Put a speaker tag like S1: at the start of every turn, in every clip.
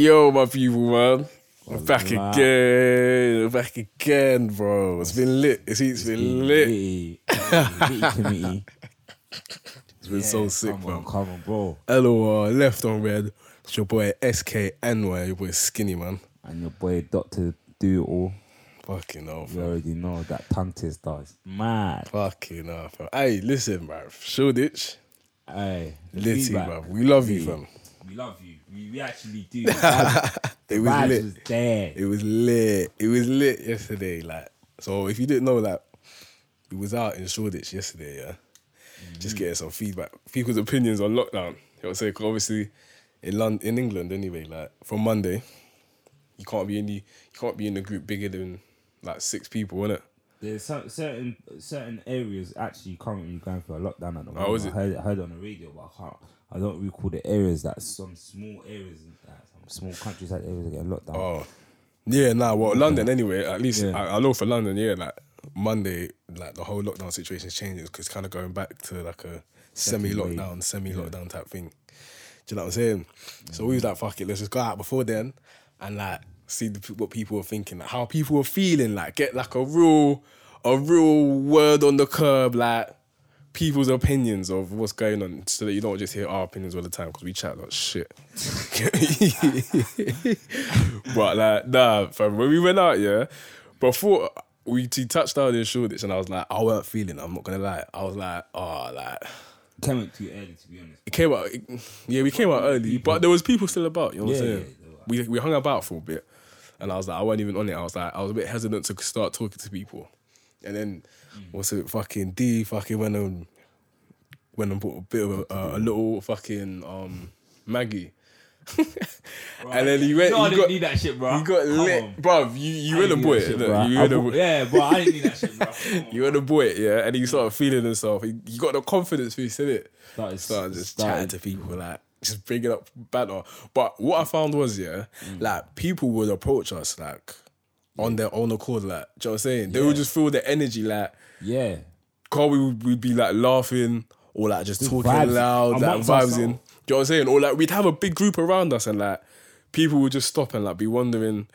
S1: Yo, my people, man. We're back again. We're back again, bro. It's been lit. It's, it's been lit.
S2: Litty, litty.
S1: It's been so sick,
S2: come
S1: bro.
S2: on, come on, bro.
S1: LOR, left on read. It's your boy SKNY, your boy Skinny, man.
S2: And your boy Doctor Do It All.
S1: Fucking hell,
S2: You already know that tongue twister is mad.
S1: Fucking hell, fam. Hey, listen, bro. Shoreditch,
S2: Hey,
S1: Litty, bro. We love you, fam.
S2: We love you. We, we actually do.
S1: It was lit.
S2: was there.
S1: It was lit. It was lit yesterday. Like, so if you didn't know, like, we was out in Shoreditch yesterday, yeah, just mm. getting some feedback, people's opinions on lockdown. You know what I'm saying? 'Cause obviously, in London, in England, anyway, like from Monday, you can't be in the, you can't be in a group bigger than like six people, innit?
S2: There's some, certain certain areas actually currently going through a lockdown at the oh, moment.
S1: Oh, is
S2: I
S1: it?
S2: heard, I heard it on the radio, but I can't. I don't recall the areas that some small areas, that some small countries that areas are getting locked down.
S1: Oh, yeah, nah. Well, mm. London anyway. At least
S2: Yeah.
S1: I, I know for London, yeah, like Monday, like the whole lockdown situation is changing because it's kind of going back to like a semi-lockdown, semi-lockdown type thing. Do you know what I'm saying? So we was like, fuck it, let's just go out before then and like see the, what people are thinking, like, how people are feeling, like get like a real, a real word on the curb, like people's opinions of what's going on, so that you don't just hear our opinions all the time because we chat like shit. but like, nah, fam, when we went out, yeah, before we touched down in Shoreditch, and I was like, I weren't feeling. it, I'm not gonna lie. I was like, oh, like
S2: Came out too early, to be honest.
S1: it came out. yeah, we came out early, but there was people still about. You know what I'm saying?
S2: yeah,
S1: we we hung about for a bit, and I was like, I wasn't even on it. I was like, I was a bit hesitant to start talking to people, and then
S2: Mm.
S1: what's it? Fucking D fucking went and went and bought a bit of a, a, a little fucking um Maggie. And then he went.
S2: No, I
S1: he
S2: didn't
S1: got,
S2: need that shit, bro.
S1: You got
S2: Come
S1: lit,
S2: on.
S1: bruv. You you were the boy.
S2: shit, bro.
S1: You
S2: I
S1: were the boy.
S2: Yeah, bro, I didn't need that shit, bro. On.
S1: You were the boy, yeah, and he started feeling himself. He, he got the confidence piece in it.
S2: Started-
S1: Started just
S2: started-
S1: chatting to people, like just bring it up banter. But what I found was, yeah,
S2: Mm.
S1: like people would approach us like on their own accord, like, do you know what I'm saying? They would just feel the energy, like,
S2: Yeah.
S1: Carl, we would we'd be like laughing or like just, talking
S2: vibes
S1: loud, like vibes in. Do you know what I'm saying? Or like we'd have a big group around us and like people would just stop and like be wondering.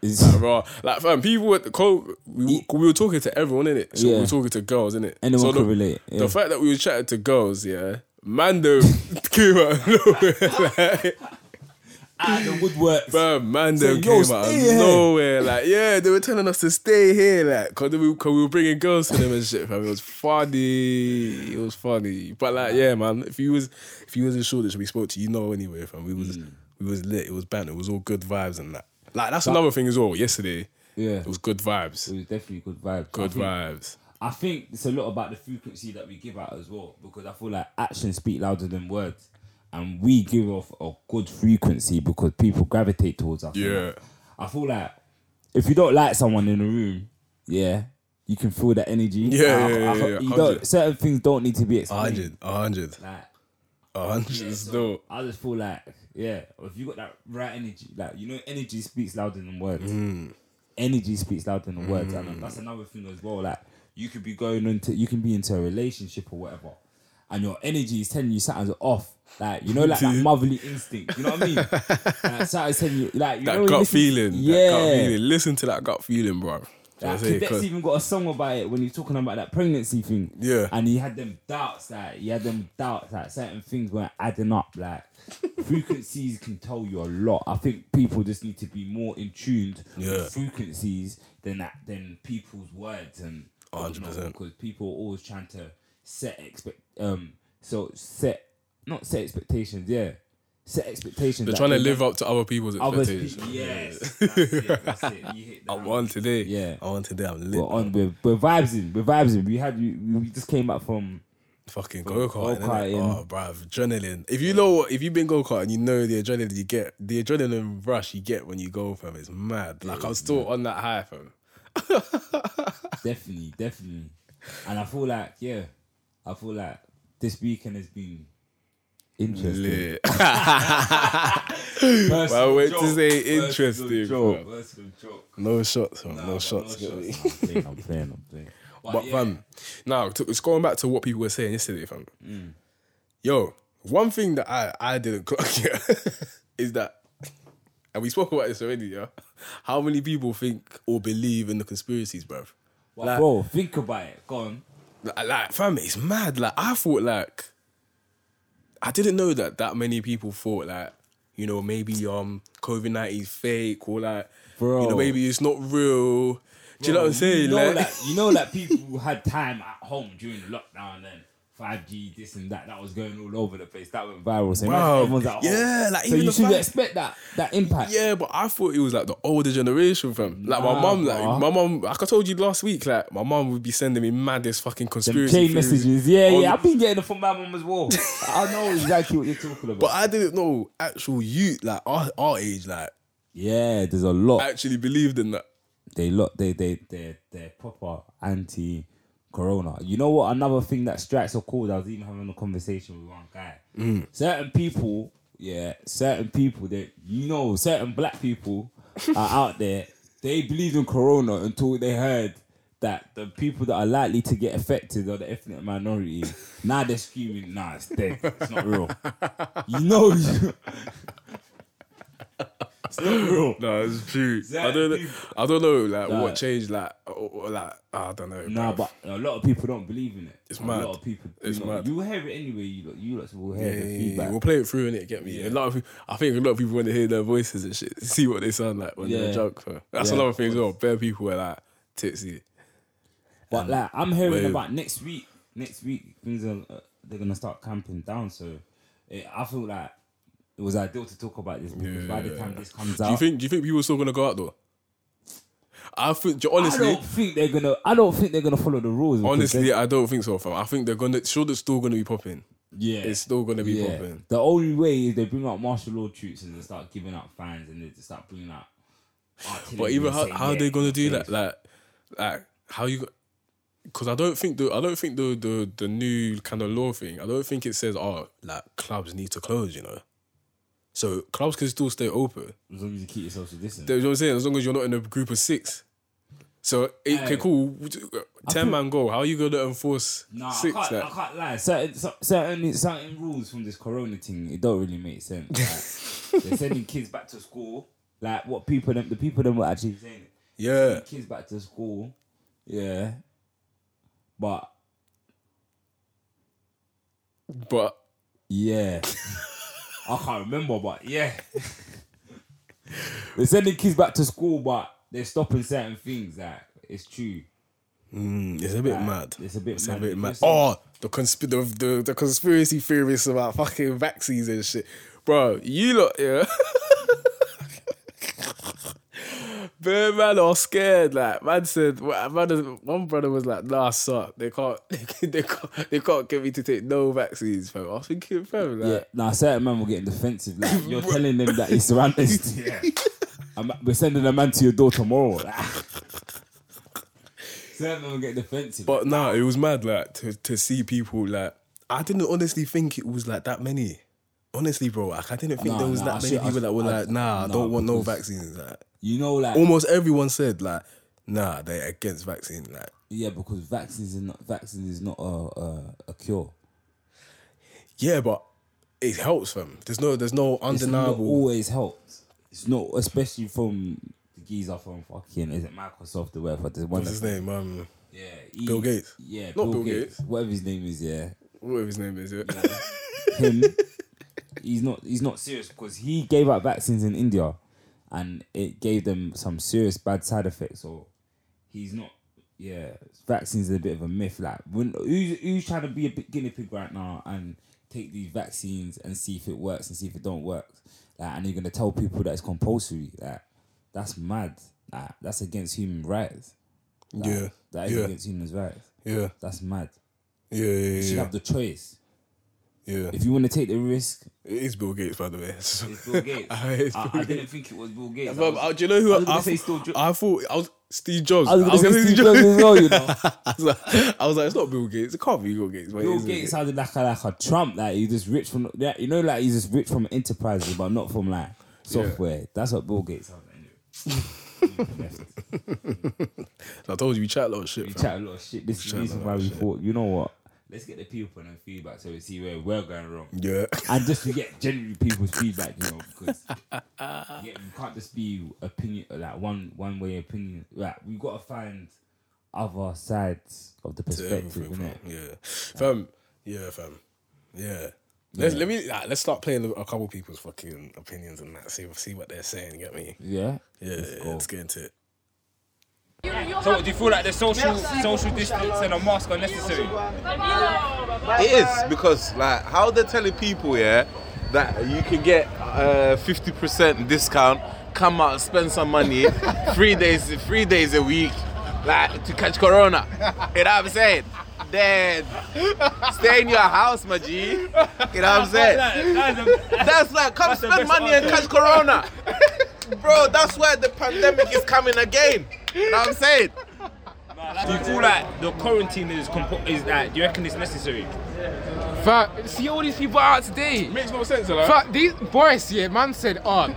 S2: It's,
S1: Like, like fam, people were Cole, we, we were talking to everyone in it. So we
S2: Yeah.
S1: were talking to girls in it.
S2: Anyone
S1: so
S2: could
S1: the,
S2: relate, yeah.
S1: The fact that we were chatting to girls, yeah, Mando came out of nowhere. Like,
S2: out the woodwork.
S1: fam, Mando
S2: Say,
S1: came out of
S2: here."
S1: nowhere. Like, yeah, they were telling us to stay here, like, cause we, cause we were bringing girls to them and shit. Fam, it was funny. It was funny. But like, yeah, man, if you was if you was in Shoreditch, we spoke to you, know anyway, fam. We was
S2: Mm.
S1: we was lit. It was banter. It was all good vibes and that. Like, that's another thing as well. Yesterday,
S2: Yeah.
S1: it was good vibes.
S2: It was definitely good vibes.
S1: Good vibes.
S2: I think it's a lot about the frequency that we give out as well, because I feel like actions speak louder than words, and we give off a good frequency because people gravitate towards us.
S1: Yeah.
S2: I feel like if you don't like someone in the room, yeah, you can feel that energy.
S1: Yeah,
S2: I-
S1: yeah,
S2: I-
S1: yeah, yeah,
S2: you
S1: 100.
S2: don't, certain things don't need to be
S1: A
S2: explained.
S1: hundred, a hundred,
S2: Like,
S1: a hundred. It's dope.
S2: I just feel like, yeah, if you got that right energy, like you know, energy speaks louder than words.
S1: Mm.
S2: Energy speaks louder than words, and that's another thing as well. Like you could be going into, you can be into a relationship or whatever, and your energy is telling you something's off. Like you know, like that motherly instinct. You know what I mean? like, something's telling you, like you
S1: That
S2: you
S1: gut
S2: listen-
S1: feeling.
S2: Yeah.
S1: That gut feeling. Listen to that gut feeling, bro. Know
S2: Like,
S1: what I'm saying?
S2: Cadet's even got a song about it when he's talking about that pregnancy thing.
S1: Yeah.
S2: And he had them doubts that he had them doubts that certain things weren't adding up. Like frequencies can tell you a lot. I think people just need to be more in tuned
S1: Yeah.
S2: with frequencies than that than people's words and whatnot,
S1: 100%.
S2: because people are always trying to set expect um so set not set expectations, yeah. Set expectations.
S1: They're trying to live up to other people's
S2: others
S1: expectations.
S2: pe- yes, that's it, that's it. You hit the
S1: I'm
S2: nail
S1: on today.
S2: Yeah.
S1: I'm on today. I'm lit.
S2: we're on. We're, we're vibes in. We're vibes in. We had. We, we just came back from.
S1: Fucking go karting.
S2: go-karting.
S1: Oh, bruv, adrenaline. If you know what, if you've been go karting, you know the adrenaline you get, the adrenaline rush you get when you go, fam, is mad. Like I'm still on that high, fam.
S2: Definitely, definitely. And I feel like, yeah, I feel like this weekend has been interesting.
S1: Well, wait to say interesting,
S2: joke. Joke.
S1: no shots.
S2: Nah,
S1: no shots.
S2: No shots. I'm playing. I'm playing. I'm playing. But,
S1: But
S2: yeah,
S1: fam, now to, it's going back to what people were saying yesterday, fam.
S2: Mm.
S1: Yo, one thing that I I didn't clock yet is that and we spoke about this already, yeah. How many people think or believe in the conspiracies, bruv? Like,
S2: bro, think about it. Go on.
S1: Like, like, fam, it's mad. Like, I thought, like, I didn't know that that many people thought, like, you know, maybe um COVID nineteen fake or like,
S2: bro,
S1: you know, maybe it's not real. Do you know what I'm saying?
S2: You know,
S1: like,
S2: like you know, like people had time at home during the lockdown. Then 5G, this and that, that was going all over the place. That went viral. So everyone's like, oh.
S1: yeah, like
S2: so
S1: even
S2: you should
S1: fact,
S2: expect that that impact.
S1: Yeah, but I thought it was like the older generation, from, Like
S2: nah, my
S1: mum, like my mum, like I told you last week, like my mum would be sending me maddest fucking conspiracy
S2: chain messages. Yeah,
S1: on...
S2: yeah, I've been getting it from my mum as well. I know exactly what you're talking about.
S1: But I didn't know actual youth, like our, our age, like
S2: yeah, there's a lot
S1: actually believed in that.
S2: They lot, they they they they're proper anti corona. You know what? Another thing that strikes a chord. I was even having a conversation with one guy. Mm. Certain people, yeah, certain people that you know, certain black people are out there. They believed in corona until they heard that the people that are likely to get affected are the ethnic minority. now they're screaming, "Nah, it's dead. It's not real." you know, it's not real.
S1: No, it's true. I don't know. I don't know, like
S2: Like-
S1: what changed, like, or, or, like I don't know.
S2: Nah,
S1: bruv.
S2: but a lot of people don't believe in it.
S1: It's
S2: a
S1: mad.
S2: lot of people.
S1: It's
S2: you know,
S1: mad.
S2: You will hear it anyway. You lot, you lot will hear
S1: Yeah,
S2: the
S1: yeah,
S2: feedback.
S1: yeah, we'll play it through and it get me. A lot of people, I think a lot of people want to hear their voices and shit, see what they sound like when they're
S2: Yeah.
S1: drunk. fam. That's
S2: Yeah,
S1: another thing as well. Bare people are like tipsy.
S2: But like, I'm hearing
S1: Wait.
S2: about next week. Next week, things are uh, they're gonna start camping down. So it, I feel like it was ideal to talk about this because by the
S1: Yeah.
S2: time this comes out, Do
S1: you think? Do you think people are still gonna go out though? I think honestly, I
S2: don't think they're gonna. I don't think they're gonna follow the rules.
S1: honestly, I don't think so. Fam. I think they're gonna. Sure, it's still gonna be popping.
S2: yeah,
S1: It's still gonna be
S2: yeah.
S1: popping.
S2: The only way is they bring out martial law troops and they start giving out fans and they just start bringing out.
S1: But even how how are
S2: yeah,
S1: they gonna do that? Like, like how you? Because I don't think the I don't think the the the new kind of law thing. I don't think it says oh like clubs need to close. You know, so clubs can still stay open.
S2: As long as you keep your social distance.
S1: You know what I'm saying? As long as you're not in a group of six. So it, okay, cool. Ten man goal. How are you gonna enforce
S2: Nah,
S1: six?
S2: I can't,
S1: like?
S2: I can't lie. Certain, certain, certain rules from this corona thing, it don't really make sense. Like, they're sending kids back to school. Like what people, them, the people them were actually saying.
S1: Yeah,
S2: kids back to school. Yeah, but
S1: but
S2: yeah, I can't remember. But yeah, they're sending kids back to school, but they're stopping certain things. Like it's true.
S1: mm, it's a bit
S2: Like,
S1: mad.
S2: It's a bit
S1: It's
S2: mad.
S1: a bit mad. Oh, the, consp- the, the the conspiracy theorists about fucking vaccines and shit, bro. You lot, yeah. Bare man are scared. Like man said, man, one brother was like, "Nah, suck. They can't, they can't, they can't get me to take no vaccines." Fam. I was thinking, fam, like,
S2: Yeah, nah, certain man were getting defensive. Like you're telling them that it's surrounded. yeah. I'm- we're sending a man to your door tomorrow. Like, certain men get defensive.
S1: But nah, it was mad. Like to to see people like, I didn't honestly think it was like that many. Honestly, bro, like I didn't think
S2: Nah,
S1: there was
S2: nah,
S1: that
S2: I
S1: many
S2: should- I
S1: people that were
S2: I-
S1: like, "Nah, I
S2: nah,
S1: don't want no vaccines." Like
S2: you know, like
S1: almost everyone said, like, "Nah, they're against vaccine." Like,
S2: yeah, because vaccines is not vaccines is not a a, a cure.
S1: yeah, but it helps them. There's no, there's no
S2: It's not
S1: undeniable.
S2: always helps. It's not, especially from the geezer from fucking is it Microsoft or whatever. There's one
S1: What's his name? Um,
S2: Yeah, he-
S1: Bill Gates?
S2: Yeah,
S1: Not
S2: Bill,
S1: Bill
S2: Gates.
S1: Gates.
S2: Whatever his name is, yeah.
S1: whatever his name is. Yeah.
S2: him, he's not he's not serious because he gave out vaccines in India, and it gave them some serious bad side effects. Or he's not. Yeah, vaccines are a bit of a myth. Like, when who's, who's trying to be a guinea pig right now and take these vaccines and see if it works and see if it don't work? Like, and you're gonna tell people that it's compulsory. Like, that's mad. Like, that's against human rights. Like,
S1: Yeah,
S2: that is
S1: yeah.
S2: against human rights.
S1: yeah,
S2: That's mad.
S1: yeah, yeah,
S2: You should
S1: yeah,
S2: have the choice.
S1: Yeah.
S2: If you want to take the risk,
S1: It is Bill Gates, by the way.
S2: It's Bill Gates. I,
S1: It's Bill
S2: I
S1: Gates.
S2: didn't think it was Bill Gates. I
S1: But,
S2: was-
S1: uh, do you know who
S2: I
S1: I, I, thought-
S2: Jo-
S1: I thought I was Steve Jobs.
S2: I was gonna say Steve Jobs as well, you know.
S1: I was, like, I was like, it's not Bill Gates. It can't be Bill Gates.
S2: Bill Gates sounded like a, like a Trump. Like he's just rich from, yeah, you know, like he's just rich from enterprises, but not from like software. That's what Bill Gates sounds like.
S1: I told you we chat a lot of shit.
S2: we
S1: fam.
S2: chat a lot of shit. This is the reason why we
S1: shit.
S2: thought, you know what? Let's get the people and feedback so we see where we're going wrong.
S1: Yeah.
S2: And just to get genuine people's feedback, you know, because yeah, you can't just be opinion like one one way opinion. Like we gotta find other sides of the perspective, innit?
S1: Yeah, fam. Yeah, fam. Yeah. Let's let me like, let's start playing a couple people's fucking opinions and that. See see what they're saying. Get me?
S2: Yeah.
S1: Yeah, yeah, let's get into it.
S3: So do you feel like the social social distance and a mask are necessary?
S4: It is because like how they're telling people, yeah, that you can get a fifty percent discount, come out, spend some money, three days, three days a week, like to catch corona. You know what I'm saying? Then stay in your house, my G. You know what I'm saying? That's like come
S3: That's
S4: spend money and catch corona. Bro, that's why the pandemic is coming again. You know what I'm saying?
S3: Do you feel like the quarantine is compo- is that? Do you reckon it's necessary?
S5: Fact, see all these people out today.
S1: Makes no sense, like.
S5: Fact, these boys here, man said, oh,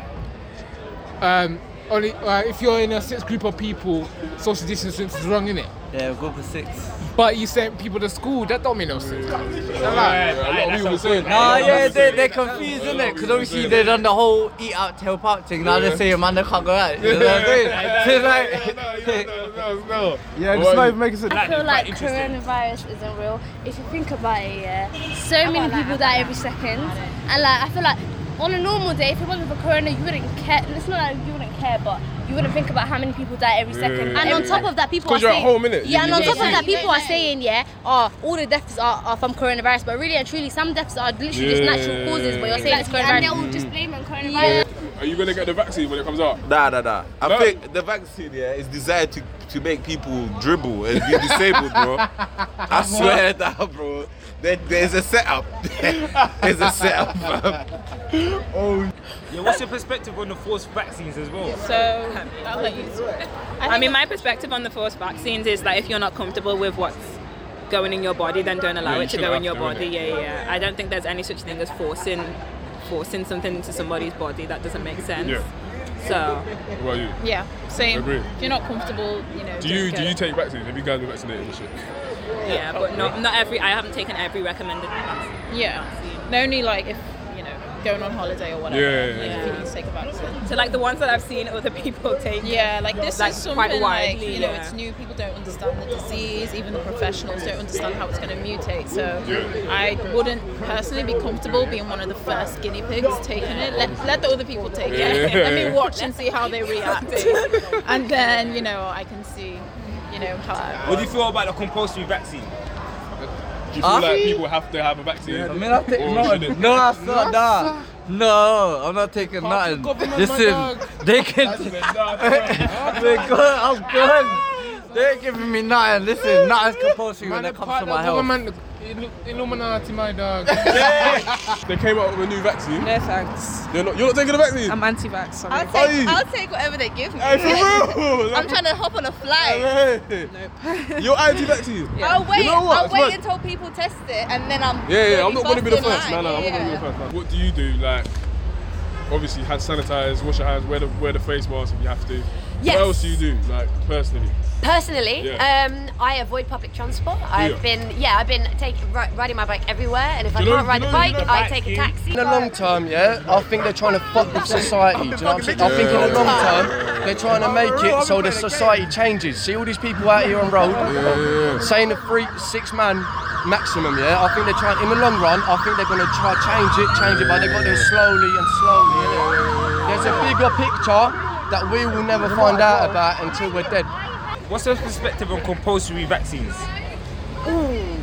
S5: um, only uh, if you're in a six group of people, social distancing is wrong, innit?
S6: Yeah, we'll go for six.
S5: But you sent people to school, that don't make no sense.
S1: a lot of people saying.
S6: Nah, yeah, they, they're confused, isn't it? Because obviously they done the whole eat out, help out thing. Now they say saying, man, they can't go out. You know what I'm saying? It's like,
S1: no, no, no.
S6: yeah, it's not even making sense.
S7: I feel like
S3: interesting.
S7: coronavirus isn't real. If you think about it, yeah, so many people die every second, and like I feel like on a normal day, if it wasn't for corona, you wouldn't care. It's not like you wouldn't care, but you wouldn't think about how many people die every second.
S1: yeah,
S7: And on
S1: yeah.
S7: top of that, people are
S1: 'Cause you're at
S7: saying,
S1: home, innit?
S7: Yeah, and on top of that, people are saying, yeah, oh, all the deaths are, are from coronavirus, but really and truly, some deaths are literally just natural causes. But you're saying it's coronavirus. and they're all just blaming mm. coronavirus.
S1: Are you gonna get the vaccine when it comes out?
S4: Nah, nah, nah. I
S1: No.
S4: think the vaccine, yeah, is designed to, to make people dribble and be disabled, bro. I swear that, bro. There, there's a setup. there's a setup, fam. Oh.
S3: Yeah, what's your perspective on the forced vaccines as well?
S8: So, I'll let you. I mean, my perspective on the forced vaccines is that if you're not comfortable with what's going in your body, then don't allow
S1: Yeah,
S8: it to go in your body.
S1: innit?
S8: Yeah, yeah. I don't think there's any such thing as forcing forcing something into somebody's body. That doesn't make sense.
S1: Yeah.
S8: So,
S1: What about you?
S8: yeah, same.
S1: Agree.
S8: If you're not comfortable, you know.
S1: Do you
S8: don't
S1: do
S8: go.
S1: you take vaccines? Have you guys been vaccinated and shit?
S8: Yeah, but not not every. I haven't taken every recommended vaccine.
S9: Yeah. Only like if, you know, going on holiday or whatever.
S1: Yeah, yeah,
S9: like
S8: yeah.
S9: if you need to take a vaccine.
S8: So like the ones that I've seen other people take.
S9: Yeah, like this
S8: Like,
S9: is
S8: quite
S9: something like,
S8: widely,
S9: you know,
S8: yeah.
S9: it's new, people don't understand the disease, even the professionals don't understand how it's going to mutate. So I wouldn't personally be comfortable being one of the first guinea pigs taking it. Let, let the other people take it.
S1: Yeah.
S9: Let me watch and see how they react. and then, you know, I can see, you know, how.
S3: What do you feel about the compulsory vaccine?
S1: Do you feel
S6: Huh?
S1: like people have to have a vaccine?
S6: I mean, I take
S1: Or
S6: no,
S1: shouldn't?
S6: no, that's not nah. No, I'm not taking nothing.
S5: government, my
S6: Listen,
S5: dog.
S6: they can. they good. I'm good. Ah! They're giving me nothing. Listen, nothing's compulsory when it comes to
S5: part
S6: my
S5: of
S6: health.
S5: government, Illu- Illuminati, my dog.
S1: They came out with a new vaccine.
S9: No thanks.
S1: You're not, you're not taking the vaccine?
S9: I'm anti-vax.
S7: I'll
S1: Are you?
S7: take, I'll take whatever they give me.
S1: Hey, for real?
S7: I'm trying to hop on a flight.
S1: Hey, hey. You're anti-vaccine?
S7: I'll wait.
S1: You know what?
S7: I'll wait
S1: like-
S7: until people test it, and then I'm.
S1: Yeah, yeah, I'm not going to be the
S7: first
S1: first.
S7: in
S1: No,
S7: line.
S1: no, I'm not going to be the first. What do you do? Like, obviously, hand sanitize, wash your hands, wear the, wear the face mask if you have to.
S10: Yes.
S1: What else do you do, like, personally?
S10: Personally,
S1: Yeah.
S10: um, I avoid public transport. I've
S1: Yeah.
S10: been, yeah, I've been taking ri- riding my bike everywhere, and if
S1: Do
S10: I can't ride
S1: do
S10: the
S1: you know-
S10: bike,
S1: you know
S10: I take a taxi.
S6: In the long term, yeah, I think they're trying to fuck with society. Do you know what I'm saying? I think in the long term, they're trying to make it so the society changes. See all these people out here on road saying the three, six man maximum, yeah. I think they're trying. In the long run, I think they're going to try change it, change it, but they've got to do it slowly and slowly. innit? There's a bigger picture that we will never find out about until we're dead.
S3: What's your perspective on compulsory vaccines? Ooh.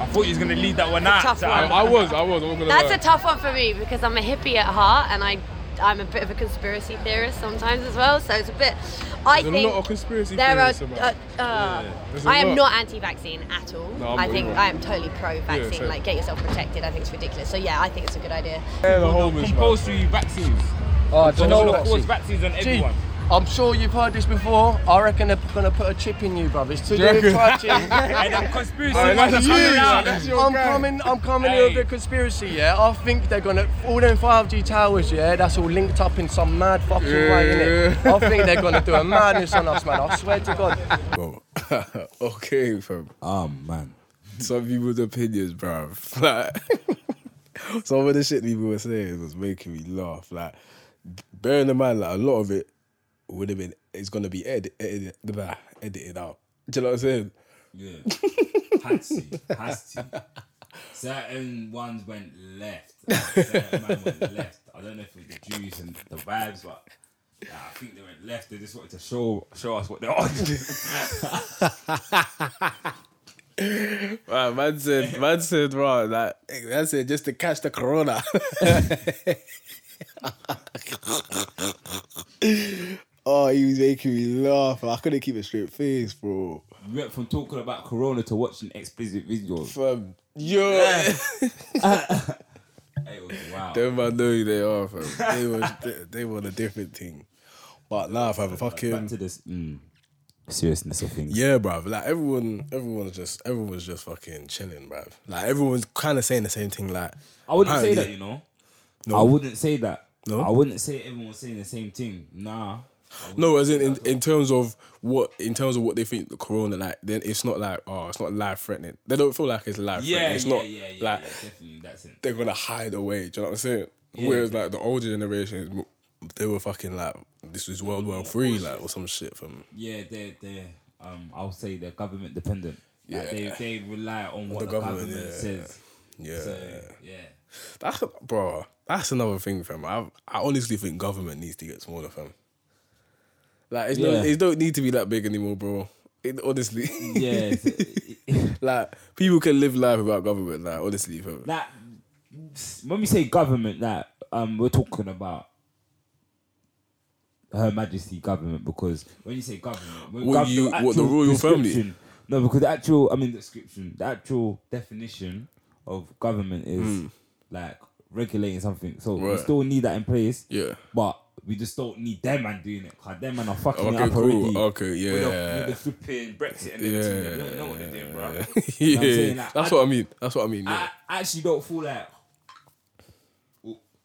S3: I thought you was gonna lead that one out.
S10: tough
S3: so
S10: one.
S3: I-
S1: I was, I was, I'm going to
S10: That's
S1: lie.
S10: a tough one for me because I'm a hippie at heart, and I, I'm a bit of a conspiracy theorist sometimes as well. So it's a bit. I
S1: There's a
S10: think
S1: lot of conspiracy
S10: there are.
S1: theorists about
S10: Uh,
S1: it.
S10: uh,
S1: There's a
S10: I am
S1: lot.
S10: not anti-vaccine at all.
S1: No, I'm
S10: I
S1: not
S10: think
S1: either.
S10: I am totally pro-vaccine.
S1: same.
S10: like, get yourself protected. I think it's ridiculous. So yeah, I think it's a good idea.
S1: Yeah, the whole mission.
S3: compulsory vaccines.
S6: Oh, do you know
S3: Don't
S6: what?
S3: force vaccines on
S6: Gee,
S3: everyone.
S6: I'm sure you've heard this before. I reckon they're gonna put a chip in you, brother. It's to do with
S1: reckon?
S6: touching.
S3: And them conspiracy
S1: Alright, that's you, that's
S6: I'm
S1: guy.
S6: coming. I'm coming here with
S3: Hey.
S6: a conspiracy. Yeah, I think they're gonna all them 5G towers. Yeah, that's all linked up in some mad fucking way, innit? I think they're gonna do a madness on us, man. I swear to God.
S1: Bro. okay, fam.
S2: Oh man.
S1: some people's opinions, bruv. Like some of the shit people were saying was making me laugh. Like bearing in mind, like a lot of it would have been it's gonna be edit, edit, blah, edited out. Do you know what I'm saying?
S2: Yeah. Has to. Has to. Certain ones went left. Certain man went left. I don't know if it was the Jews and the vibes, but yeah, I think they went left. They just wanted to show show us what they're on.
S1: Right, man said, man said, bro, like, man said just to catch the corona. oh, he was making me laugh. I couldn't keep a straight face, bro.
S2: we went from talking about Corona to watching explicit videos.
S1: Fam, yo,
S2: It was wow.
S1: them man know who they are, fam. They was, they, they want a different thing. But nah, fam,
S2: Back
S1: fucking
S2: to this mm, seriousness of things.
S1: yeah, bruv. Like everyone, everyone's just, everyone's just fucking chilling, bruv. Like everyone's kind of saying the same thing. Like
S2: I wouldn't say that, you know.
S1: No?
S2: I wouldn't say that.
S1: No?
S2: I wouldn't say everyone's saying the same thing. Nah.
S1: No, as in, in in terms of what in terms of what they think the corona like, then it's not like oh, it's not life threatening. They don't feel like it's life
S2: Yeah,
S1: threatening. It's
S2: yeah,
S1: not
S2: yeah, yeah,
S1: like
S2: yeah, definitely. That's it.
S1: they're gonna hide away. Do you know what I'm saying?
S2: Yeah.
S1: Whereas like the older generation, they were fucking like this was World War Three, like or some shit from.
S2: Yeah, they're they're um I'll say they're government dependent. Like, they
S1: Yeah.
S2: they rely on what
S1: the
S2: the,
S1: government,
S2: government,
S1: yeah.
S2: says.
S1: Yeah,
S2: So, yeah.
S1: that's bro. That's another thing, fam. I I honestly think government needs to get smaller, fam. Like it's no, it don't need to be that big anymore, bro. It, honestly,
S2: Yeah.
S1: like people can live life without government. Like honestly, fam.
S2: That when we say government, that um we're talking about Her Majesty government because when you say government, when
S1: What
S2: gov-
S1: you- what, the royal family?
S2: No, because the actual I mean description, the actual definition of government is
S1: Mm.
S2: like regulating something. So we still need that in place.
S1: Yeah.
S2: But we just don't need them man doing it. Cause them man are fucking
S1: Okay,
S2: up
S1: cool.
S2: already.
S1: Okay,
S2: With
S1: yeah.
S2: the, with the flipping Brexit and everything. They don't know what they're doing, bro. You know what
S1: yeah.
S2: Like,
S1: that's
S2: I-
S1: what I mean. That's what I mean. Yeah.
S2: I actually don't feel like.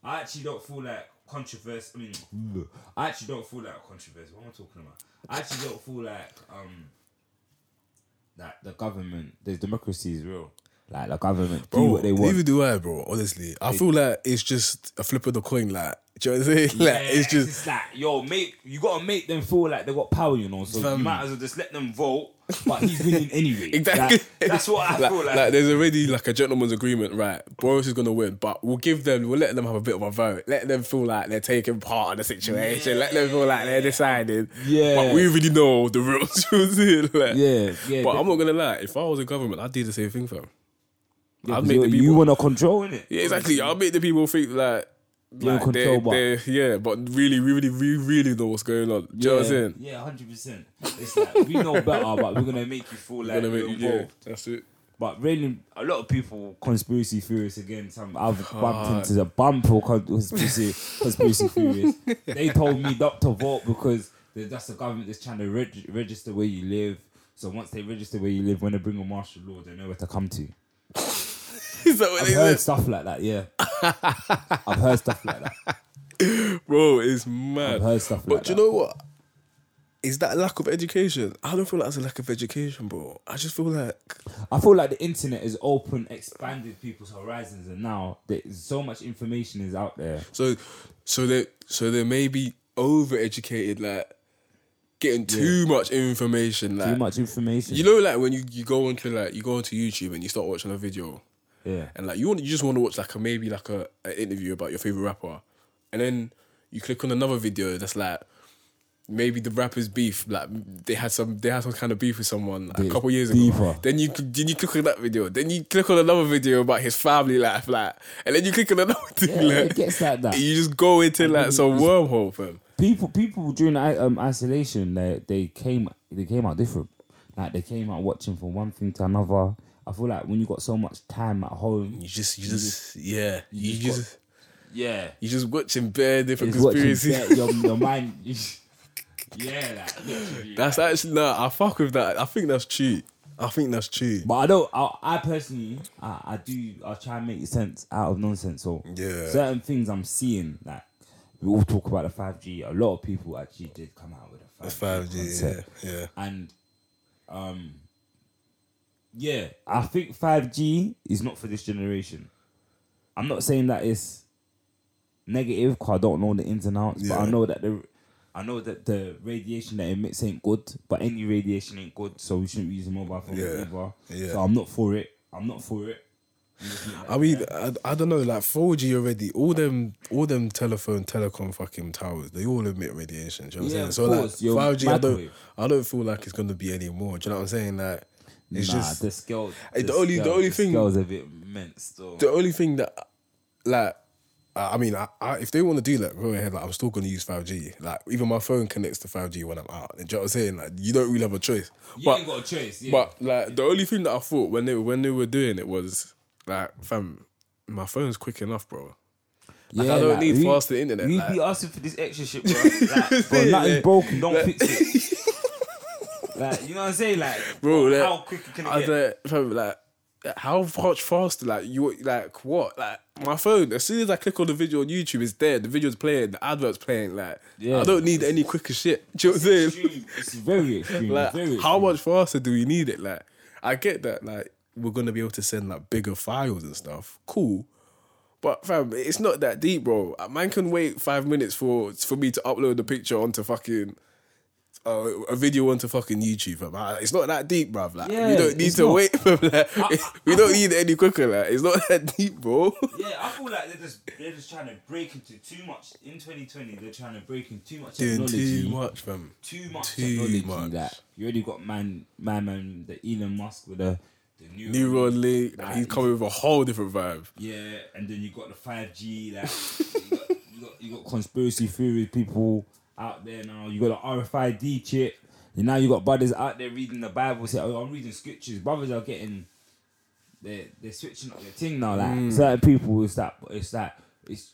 S2: I actually don't feel like controversy. I mean, I actually don't feel like controversy. What am I talking about? I actually don't feel like um that the government, the democracy is real. Like the government do
S1: Bro,
S2: what they want.
S1: neither do I, bro. Honestly, I feel like it's just a flip of the coin. Like, do you know what I'm saying?
S2: Yeah,
S1: Like, it's just
S2: like yo, make you gotta make them feel like they got power, you know. So
S1: Fam.
S2: you might as well just let them vote, but he's winning anyway.
S1: exactly.
S2: Like, that's what I
S1: like,
S2: feel like.
S1: like. There's already like a gentleman's agreement, right? Boris is gonna win, but we'll give them, we'll let them have a bit of a vote. Let them feel like they're taking part in the situation. Let them feel like they're deciding.
S2: Yeah.
S1: but we really know the rules. you know what I'm saying? Like,
S2: Yeah, yeah,
S1: But I'm not gonna lie. If I was in government, I'd do the same thing, fam.
S2: Yeah,
S1: I'd
S2: 'cause
S1: make
S2: you,
S1: the people.
S2: you want to control it.
S1: Yeah, exactly. I'll make the people think like,
S2: You're in
S1: they're,
S2: control, but-
S1: they're- yeah, but really, really, really, really know what's going on. Do you know what I'm saying?
S2: Yeah, hundred percent. It's like we know better, but we're gonna make you feel like
S1: Gonna
S2: you're
S1: make you- yeah,
S2: involved.
S1: that's it.
S2: But really, a lot of people conspiracy theorists again. Some I've bumped
S1: Hard.
S2: into the bump or conspiracy conspiracy theorists. They told me not to vote because that's the government that's trying to reg- register where you live. So once they register where you live, when they bring a martial law, they know where to come to.
S1: Is that what
S2: I've heard
S1: said?
S2: stuff like that. Yeah, I've heard stuff like that.
S1: Bro, it's mad.
S2: I've heard stuff
S1: But
S2: like
S1: do you
S2: that.
S1: know what? Is that lack of education? I don't feel like it's a lack of education, bro. I just feel like
S2: I feel like the internet has opened, expanded people's horizons, and now there's so much information is out there.
S1: so, so they, so they may be overeducated, like getting too much information, like
S2: Too much information.
S1: You know, like when you, you go onto like you go onto YouTube and you start watching a video,
S2: Yeah.
S1: and like you want you just want to watch like a maybe like a an interview about your favorite rapper, and then you click on another video that's like maybe the rapper's beef, like they had some they had some kind of beef with someone a couple years
S2: deeper.
S1: ago. Then you then you click on that video, then you click on another video about his family life, like, and then you click on another thing,
S2: Yeah,
S1: like,
S2: it gets like that.
S1: You just go into
S2: And
S1: like some wormhole, fam.
S2: people people during um, isolation they they came they came out different like they came out watching from one thing to another i feel like when you got so much time at home
S1: You just you just yeah, you,
S2: just
S1: just.
S2: yeah
S1: you just watching bare different
S2: it's
S1: conspiracies.
S2: that, your, your mind yeah like,
S1: That's actually no. I fuck with that. I think that's true. I think that's true.
S2: but I don't. I, I personally, I, I do. I try and make sense out of nonsense. So
S1: Yeah.
S2: certain things I'm seeing, like we all talk about the five G. A lot of people actually did come out with a
S1: The
S2: five
S1: G, yeah, yeah.
S2: and um, yeah, I think five G is not for this generation. I'm not saying that it's negative because I don't know the ins and outs, but I know that the I know that the radiation that it emits ain't good, but any radiation ain't good, so we shouldn't be using mobile phones
S1: Yeah.
S2: either.
S1: Yeah.
S2: So I'm not for it. I'm not for it.
S1: I mean, I, I don't know, like 4G already, all them all them telephone, telecom fucking towers, they all emit radiation. Do you know what
S2: Yeah,
S1: I'm saying? So
S2: course,
S1: like 5G, I don't. I don't feel like it's gonna be any more. Do you know what I'm saying? Like it's
S2: nah,
S1: just
S2: the scale.
S1: Hey, the only- the only thing-
S2: scale's a bit immense though.
S1: the only thing that like I mean, I, I, if they want to do that, go ahead. Like, I'm still gonna use 5G. Like, even my phone connects to 5G when I'm out. Do you know what I'm saying? Like, you don't really have a choice.
S2: You
S1: but,
S2: ain't got a choice. Yeah.
S1: But like, the only thing that I thought when they when they were doing it was like, fam, my phone's quick enough, bro. Like, I don't
S2: like,
S1: need
S2: we-
S1: faster internet.
S2: We
S1: like-
S2: be asking for this extra shit, bro. Like, bro, nothing's broken. Don't fix it. like, you know what I'm saying? Like,
S1: bro. Like,
S2: how quick can it
S1: I
S2: get?
S1: don't- like, how much faster? Like you, like what? Like my phone. As soon as I click on the video on YouTube, it's there. The video's playing. The advert's playing. Like
S2: Yeah.
S1: I don't need any quicker shit. Do you know what I'm saying?
S2: It's very extreme.
S1: like
S2: very
S1: how much faster do we need it? Like I get that. Like we're gonna be able to send like bigger files and stuff. Cool. But fam, it's not that deep, bro. A Man can wait five minutes for for me to upload the picture onto fucking uh, a video onto fucking YouTube. Fam. Uh, It's not that deep, bruv. Like
S2: Yeah,
S1: we don't need to
S2: not.
S1: wait. Fam. Like, we don't need it any quicker. Like it's not that deep, bro.
S2: Yeah, I feel like they're just they're just trying to break into too much in 2020. They're trying to break into too much
S1: Doing
S2: technology.
S1: too much, fam.
S2: Too much
S1: Too
S2: technology.
S1: much.
S2: Like you already got man, man, man, the Elon Musk with the the new
S1: Neuralink.
S2: Like,
S1: he's coming with a whole different vibe.
S2: Yeah, and then you got the five G. Like you, got, you got you got conspiracy theory people out there now. You got the RFID chip. And now you got brothers out there reading the Bible. Say, "Oh, I'm reading scriptures." Brothers are getting they're they're switching up their thing now. Like
S1: Mm.
S2: certain people, it's that it's that it's.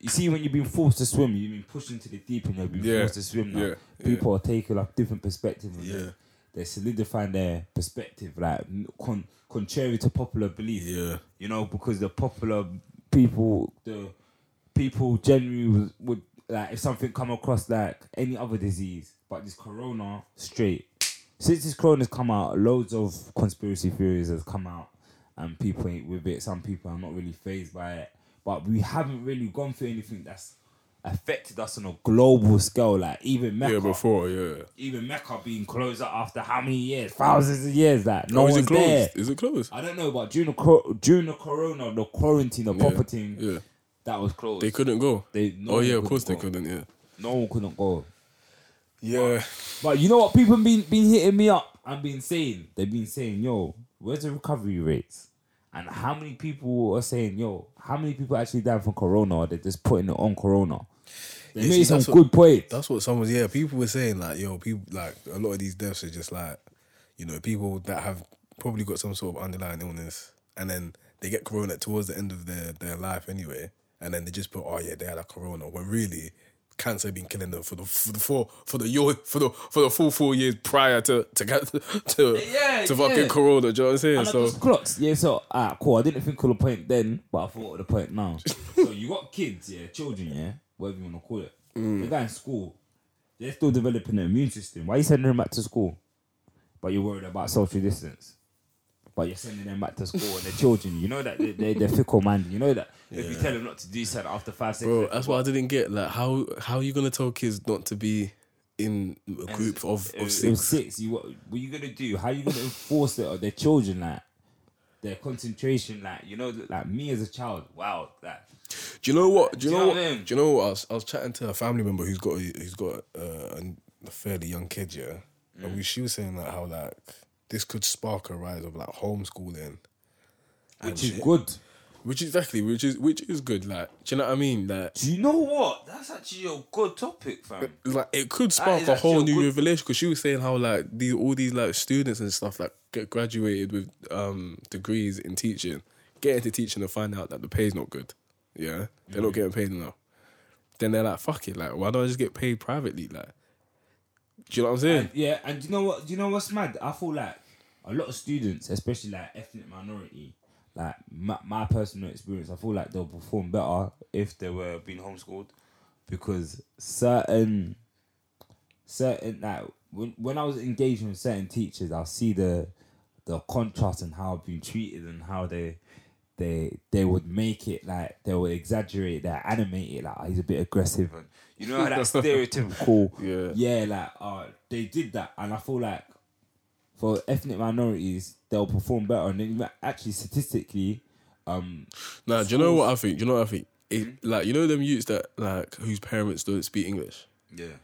S2: You see, when you've been forced to swim, you've been pushed into the deep, and you've been
S1: Yeah,
S2: forced to swim. Now
S1: yeah,
S2: people are taking like different perspectives.
S1: Yeah.
S2: they're- solidifying their perspective, like con- contrary to popular belief.
S1: Yeah.
S2: You know, because the popular people, the people generally would like if something come across like any other disease, but this corona straight. Since this corona's come out, loads of conspiracy theories has come out, and people ain't with it. Some people are not really phased by it, but we haven't really gone through anything that's affected us on a global scale. Like even Mecca,
S1: Yeah, before, yeah.
S2: even Mecca being closed after how many years? Thousands of years. That oh, no
S1: Oh, is it
S2: one's
S1: closed?
S2: there.
S1: Is it closed?
S2: I don't know, but during the during the corona, the quarantine, the proper thing,
S1: Yeah.
S2: That was closed.
S1: They couldn't go.
S2: They, no
S1: oh
S2: one
S1: yeah, of
S2: couldn't
S1: course they
S2: go.
S1: couldn't. Yeah.
S2: No one couldn't go.
S1: Yeah.
S2: But you know what? People been been hitting me up and been saying they've been saying, "Yo, where's the recovery rates?" And how many people are saying, "Yo, how many people actually died from corona?" Or they're just putting it on corona. They
S1: Yeah,
S2: made
S1: see,
S2: some
S1: what-
S2: good points.
S1: That's what someone, yeah, people were saying like, yo, people like a lot of these deaths are just like, you know, people that have probably got some sort of underlying illness, and then they get corona towards the end of their their life anyway, and then they just put, oh yeah, they had a corona, when really cancer had been killing them for the for the four for the year for the for the full four years prior to to get to
S2: Yeah,
S1: to fucking
S2: yeah.
S1: corona. Do you know what I'm saying?
S2: And
S1: So
S2: just clocks. Yeah, so ah, cool. I didn't think of the point then, but I thought of the point now. so you got kids, yeah, children, yeah, whatever you want to call it.
S1: Mm.
S2: They go in school. They're still developing their immune system. Why are you sending them back to school? But you're worried about social distance. But you're sending them back to school and they're children. You know that they, they, they're fickle minded. You know that if you tell them not to do something after five seconds,
S1: Bro, that's what I didn't get. Like, how how are you gonna tell kids not to be in a group of, of
S2: it
S1: six?
S2: six. You what? What are you gonna do? How are you gonna enforce it on their children? Like their concentration. Like you know, like me as a child. Wow. Like
S1: Do you know what? Do you
S2: Do you
S1: know
S2: know
S1: what?
S2: I mean?
S1: Do you know what? I was, I was chatting to a family member who's got a, who's got uh, a, a fairly young kid, yeah,
S2: Mm.
S1: and we, she was saying like how like this could spark a rise of like homeschooling, and
S2: Which is
S1: shit.
S2: good.
S1: Which exactly which is which is good. Like, do you know what I mean? Like,
S2: Do you know what? That's actually a good topic, fam.
S1: like it could spark
S2: is
S1: a
S2: actually
S1: whole
S2: a
S1: new
S2: good-
S1: revelation because she was saying how like these all these like students and stuff like get graduated with um degrees in teaching, get into teaching and find out that the pay's not good. Yeah, they're
S2: Mm.
S1: not getting paid enough. Then they're like, fuck it, like why don't I just get paid privately? Like, do you know what I'm saying?
S2: And, yeah, and you know what? Do you know what's mad? I feel like a lot of students, especially like ethnic minority, like my, my personal experience, I feel like they'll perform better if they were being homeschooled because certain, certain like when when I was engaging with certain teachers, I'll see the the contrast and how I've been treated and how they they they would make it like they would exaggerate, that animate it like oh, he's a bit aggressive and you know how that stereotypical
S1: Yeah.
S2: yeah like uh they did that and I feel like for ethnic minorities they'll perform better and then actually statistically um
S1: Nah, do you know what I think? Do you know what I think? It,
S2: Mm-hmm.
S1: Like you know them youths that like whose parents don't speak English.
S2: yeah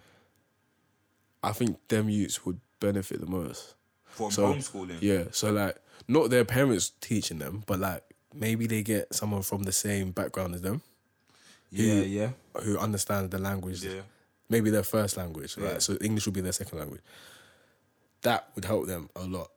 S1: I think them youths would benefit the most.
S2: from
S1: So,
S2: homeschooling
S1: Yeah. So like not their parents teaching them, but like maybe they get someone from the same background as them
S2: yeah yeah
S1: who understands the language.
S2: yeah
S1: Maybe their first language.
S2: Yeah.
S1: Right. So English would be their second language. That would help them a lot.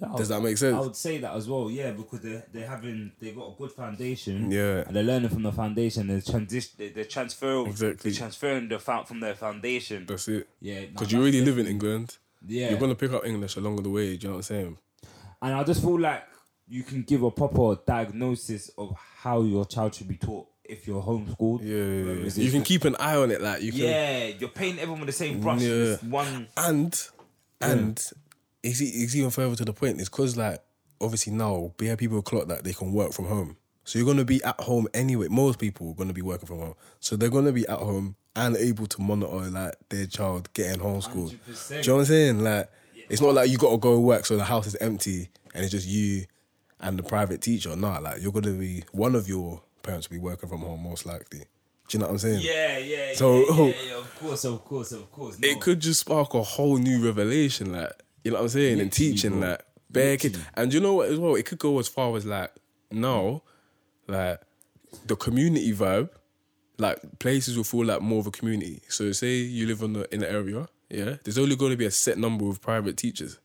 S2: Yeah,
S1: Does
S2: I
S1: that make sense?
S2: I would say that as well, yeah, because they're, they're having they got a good foundation,
S1: Yeah.
S2: and they're learning from the foundation. They're transition, they- they're transferring,
S1: Exactly.
S2: they're transferring the found from their foundation.
S1: That's it.
S2: Yeah, no,
S1: Because you
S2: that's
S1: already live in England.
S2: Yeah,
S1: You're gonna pick up English along the way. Do you know what I'm saying?
S2: and I just feel like you can give a proper diagnosis of how your child should be taught if you're homeschooled.
S1: Yeah, yeah, yeah. You can keep an eye on it. Like you can.
S2: yeah, you're painting everyone with the same brush.
S1: Yeah.
S2: One.
S1: And and it's, e- it's even further to the point. It's because like obviously now bare people clock that they can work from home. So you're gonna be at home anyway. Most people are gonna be working from home. So they're gonna be at home and able to monitor like their child getting homeschooled.
S2: 100%.
S1: Do you know what I'm saying? Like it's not like you gotta go work so the house is empty and it's just you and the private teacher. Nah, like you're gonna be one of your parents will be working from home most likely. Do you know what I'm saying?
S2: Yeah, yeah,
S1: So-
S2: yeah, yeah, yeah, of course, of course, of course. No.
S1: it could just spark a whole new revelation, like you know what I'm saying, and teaching
S2: bro.
S1: like bare kids. And you know what as well? It could go as far as like now, like the community vibe, like places will feel like more of a community. So say you live in the in the area, yeah. There's only going to be a set number of private teachers,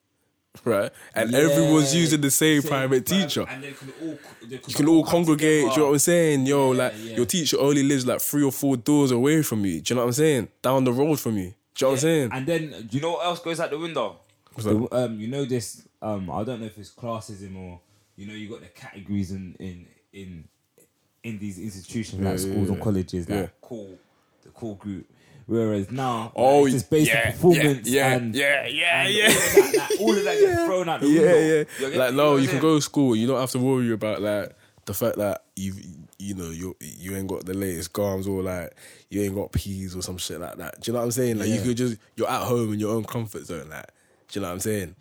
S1: right? And everyone's using the same,
S2: same
S1: private teacher.
S2: and they can all they
S1: You can all
S2: come
S1: congregate. Do you know what I'm saying? Yo,
S2: Yeah,
S1: like
S2: yeah.
S1: your teacher only lives like three or four doors away from you. Do you know what I'm saying? Down the road from you. Do you know what I'm saying?
S2: And then do you know what else goes out the window? The- um, you know this. Um, I don't know if it's classism or you know you got the categories in in in in these institutions
S1: Yeah,
S2: like
S1: yeah,
S2: schools and
S1: yeah.
S2: colleges like
S1: Yeah.
S2: cool the cool group. Whereas now,
S1: Oh,
S2: like, it's based
S1: yeah,
S2: on performance
S1: yeah, yeah,
S2: and
S1: yeah, yeah,
S2: and
S1: yeah.
S2: All of that, like, all of that gets thrown out the window.
S1: yeah, yeah. Like no, you can go to school. You don't have to worry about like the fact that you you know you you ain't got the latest garms or like you ain't got peas or some shit like that. Do you know what I'm saying? Like you could just you're at home in your own comfort zone. Like do you know what I'm saying?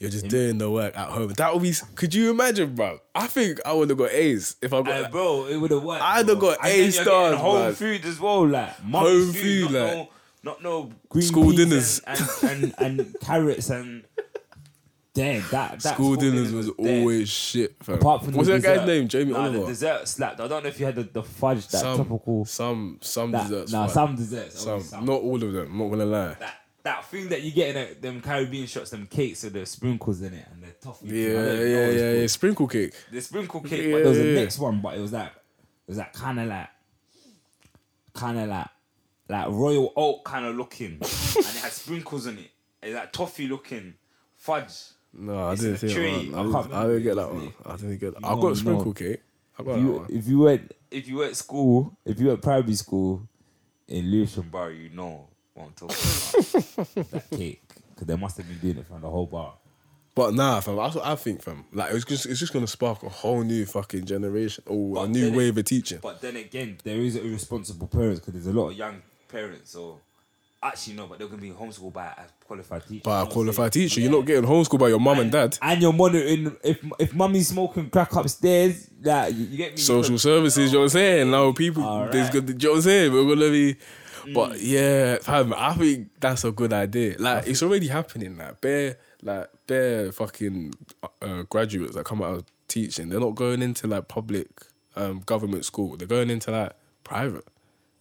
S1: You're just doing the work at home. That would be. Could you imagine, bro? I think I would have got A's if I got.
S2: Hey,
S1: that.
S2: bro, it would have worked.
S1: I'd have got A
S2: then you're getting
S1: stars,
S2: Home food as well, like
S1: Home
S2: food,
S1: like-
S2: no, not no green
S1: School
S2: peas
S1: dinners.
S2: and and, and, and carrots and. Damn, that, that
S1: School dinners was always shit, fam.
S2: Apart from
S1: What's that guy's name? Jamie
S2: nah,
S1: Oliver.
S2: the dessert slapped. I don't know if you had the, the fudge, that
S1: some,
S2: tropical.
S1: some, some
S2: That,
S1: desserts.
S2: nah, some desserts.
S1: some,
S2: some.
S1: not all of them. I'm not gonna lie.
S2: that that thing that you get in a, them Caribbean shots, them cakes with the sprinkles in it and the toffee.
S1: Yeah,
S2: I
S1: yeah, yeah, yeah. Sprinkle cake.
S2: The sprinkle cake,
S1: Yeah,
S2: but there was a
S1: yeah.
S2: next one, but it was like it was like kind of like kind of like like royal oak kind of looking, and it had sprinkles in it. It's like toffee looking fudge.
S1: No, I
S2: It's
S1: didn't
S2: in
S1: see that one.
S2: I
S1: I didn't, I didn't get that one. I didn't get that. I got sprinkle
S2: know.
S1: cake. I got
S2: If
S1: that
S2: you,
S1: one.
S2: if you went if you went school, if you went primary school in Lewisham Bar, you know I'm talking about. that cake, because they must have been doing it from the whole bar.
S1: But nah, fam, that's what I think, fam. Like it's just it's just gonna spark a whole new fucking generation or a new
S2: then
S1: wave
S2: it-
S1: of teaching.
S2: But then again, there is irresponsible parents because there's a lot of young parents. So actually, no, but they're gonna be homeschooled by a qualified teacher.
S1: By
S2: You
S1: a
S2: know what I'm
S1: qualified
S2: saying?
S1: teacher, you're not getting homeschooled by your mum and dad.
S2: And you're monitoring if if mummy's smoking crack upstairs. Like you, you get me.
S1: Social services, you know what I'm saying? Now people,
S2: Alright.
S1: there's good. You know what I'm saying? We're gonna be.
S2: Mm.
S1: But yeah, fam, I think that's a good idea. Like it's already happening. Like bare, like bare fucking uh, graduates that come out of teaching, they're not going into like public um, government school. They're going into like private.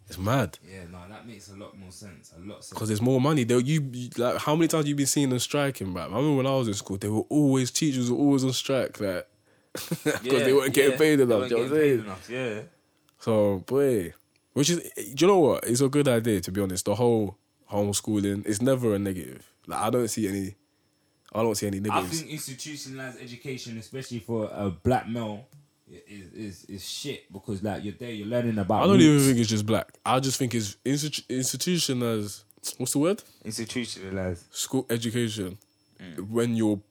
S1: It's mad
S2: Yeah, no, that makes a lot more sense. A lot
S1: because there's more money. They you you- like how many times you been seeing them striking, right? I remember when I was in school, they were always teachers were always on strike, like because they weren't getting paid enough. you know what I'm saying?
S2: enough, Yeah.
S1: So, boy, which is, do you know what? It's a good idea to be honest. The whole homeschooling is never a negative. Like I don't see any, I don't see any
S2: I think institutionalized education, especially for a black male, is is, is shit because like you're there, you're learning about.
S1: I don't even think it's just black. I just think it's institu- institution as what's the word?
S2: institutionalized.
S1: School education. When you're